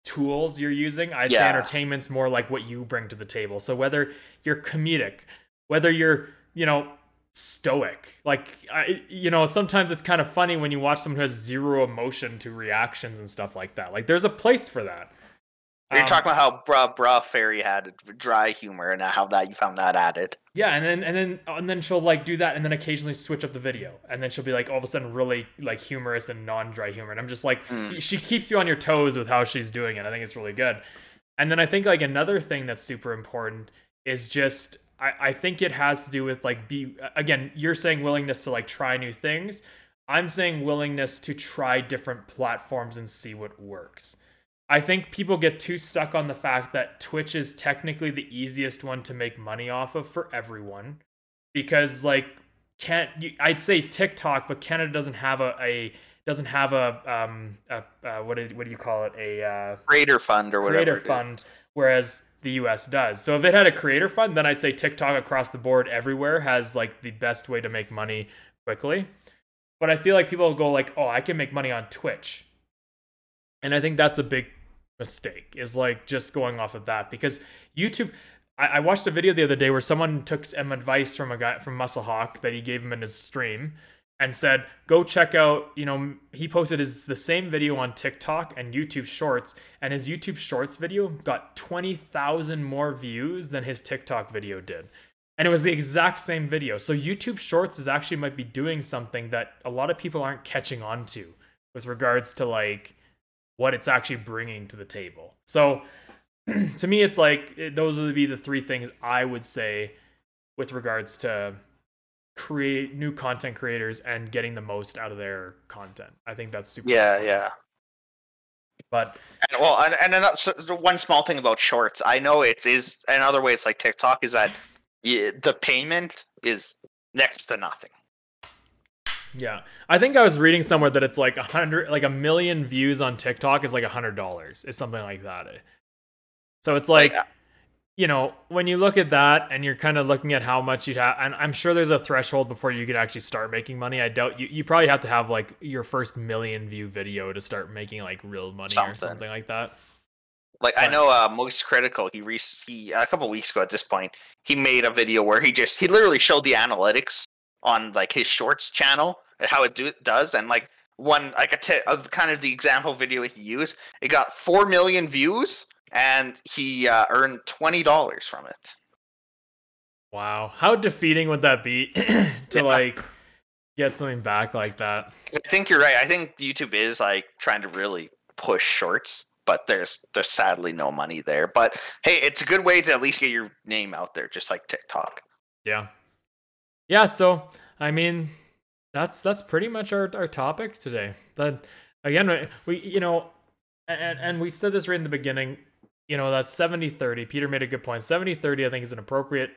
tools you're using. I'd say entertainment's more like what you bring to the table. So whether you're comedic, whether you're, you know, stoic, like I, you know, sometimes it's kind of funny when you watch someone who has zero emotion to reactions and stuff like that. Like there's a place for that. You're Um, talking about how bruh bruh fairy had dry humor and how that you found that added. Yeah, and then and then and then she'll like do that, and then occasionally switch up the video, and then she'll be like all of a sudden really like humorous and non-dry humor, and I'm just like, Mm. she keeps you on your toes with how she's doing it. I think it's really good. And then I think like another thing that's super important is just I I think it has to do with like be again you're saying willingness to like try new things. I'm saying willingness to try different platforms and see what works. I think people get too stuck on the fact that Twitch is technically the easiest one to make money off of for everyone because like can't you, I'd say TikTok but Canada doesn't have a, a doesn't have a um a, uh, what do, what do you call it a uh, Creator fund or whatever. creator fund whereas the US does. So if it had a creator fund then I'd say TikTok across the board everywhere has like the best way to make money quickly. But I feel like people go like, "Oh, I can make money on Twitch." And I think that's a big mistake is like just going off of that because YouTube I, I watched a video the other day where someone took some advice from a guy from Muscle Hawk that he gave him in his stream and said, "Go check out." You know, he posted his the same video on TikTok and YouTube Shorts, and his YouTube Shorts video got twenty thousand more views than his TikTok video did, and it was the exact same video. So YouTube Shorts is actually might be doing something that a lot of people aren't catching on to with regards to like what it's actually bringing to the table. So to me, it's like those would be the three things I would say with regards to create new content creators and getting the most out of their content. I think that's super. Yeah, important. yeah. But And well, and, and another, so, so one small thing about shorts, I know it is another way it's like TikTok is that the payment is next to nothing. Yeah, I think I was reading somewhere that it's like a hundred, like a million views on TikTok is like a hundred dollars. Is something like that. So it's like. You know, when you look at that and you're kind of looking at how much you'd have, and I'm sure there's a threshold before you could actually start making money. I doubt you, you probably have to have like your first million view video to start making like real money or Something. something like that. Like I know, uh, most critical. He, re- he a couple weeks ago at this point, he made a video where he just he literally showed the analytics on like his shorts channel how it do does, and like one like a t- of kind of the example video he used, it got four million views, and he uh, earned twenty dollars from it. Wow. How defeating would that be to Yeah. like get something back like that? I think you're right. I think YouTube is like trying to really push shorts, but there's there's sadly no money there. But hey, it's a good way to at least get your name out there, just like TikTok. Yeah. Yeah, so I mean that's that's pretty much our, our topic today. But again, we you know and and we said this right in the beginning, you know, that's 70-30. Peter made a good point. 70-30 I think is an appropriate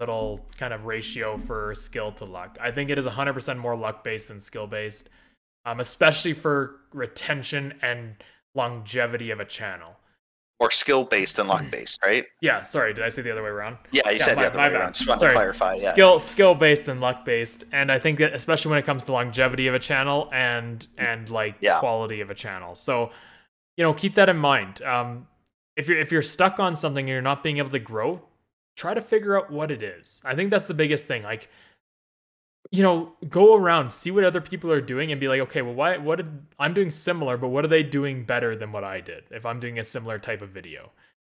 little kind of ratio for skill to luck. I think it is 100% more luck based than skill based. Um especially for retention and longevity of a channel. Or skill based and luck based, right? Yeah, sorry, did I say the other way around? Yeah, you Yeah, said my- the other way bad. around. Just want Sorry. to clarify. Yeah. skill skill based and luck based and i think that especially when it comes to longevity of a channel and and like Yeah. quality of a channel so you know keep that in mind um if you're if you're stuck on something and you're not being able to grow try to figure out what it is. I think that's the biggest thing. Like, you know, go around, see what other people are doing, and be like, okay, well, why? What did I'm doing similar, but what are they doing better than what I did? If I'm doing a similar type of video,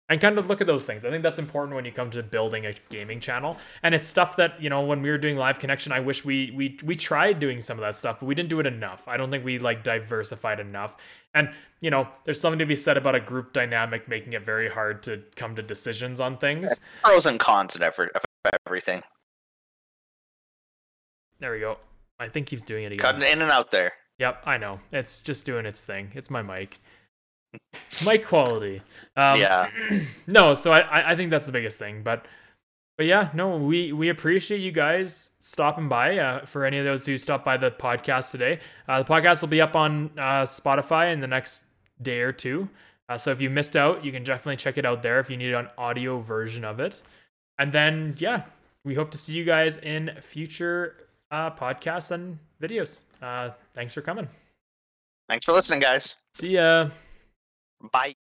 and kind of look at those things. I think that's important when you come to building a gaming channel. And it's stuff that you know when we were doing live connection, I wish we we we tried doing some of that stuff, but we didn't do it enough. I don't think we like diversified enough. And you know, there's something to be said about a group dynamic making it very hard to come to decisions on things. Pros and cons of everything. There we go. I think he's doing it again. Cutting in and out there. Yep, I know. It's just doing its thing. It's my mic. mic quality. Um, Yeah. no, so I I think that's the biggest thing. But but yeah, no, we we appreciate you guys stopping by. Uh, for any of those who stopped by the podcast today, uh, the podcast will be up on uh, Spotify in the next day or two. Uh, so if you missed out, you can definitely check it out there if you need an audio version of it. And then yeah, we hope to see you guys in future uh, podcasts and videos. Uh, thanks for coming. Thanks for listening, guys. See ya. Bye.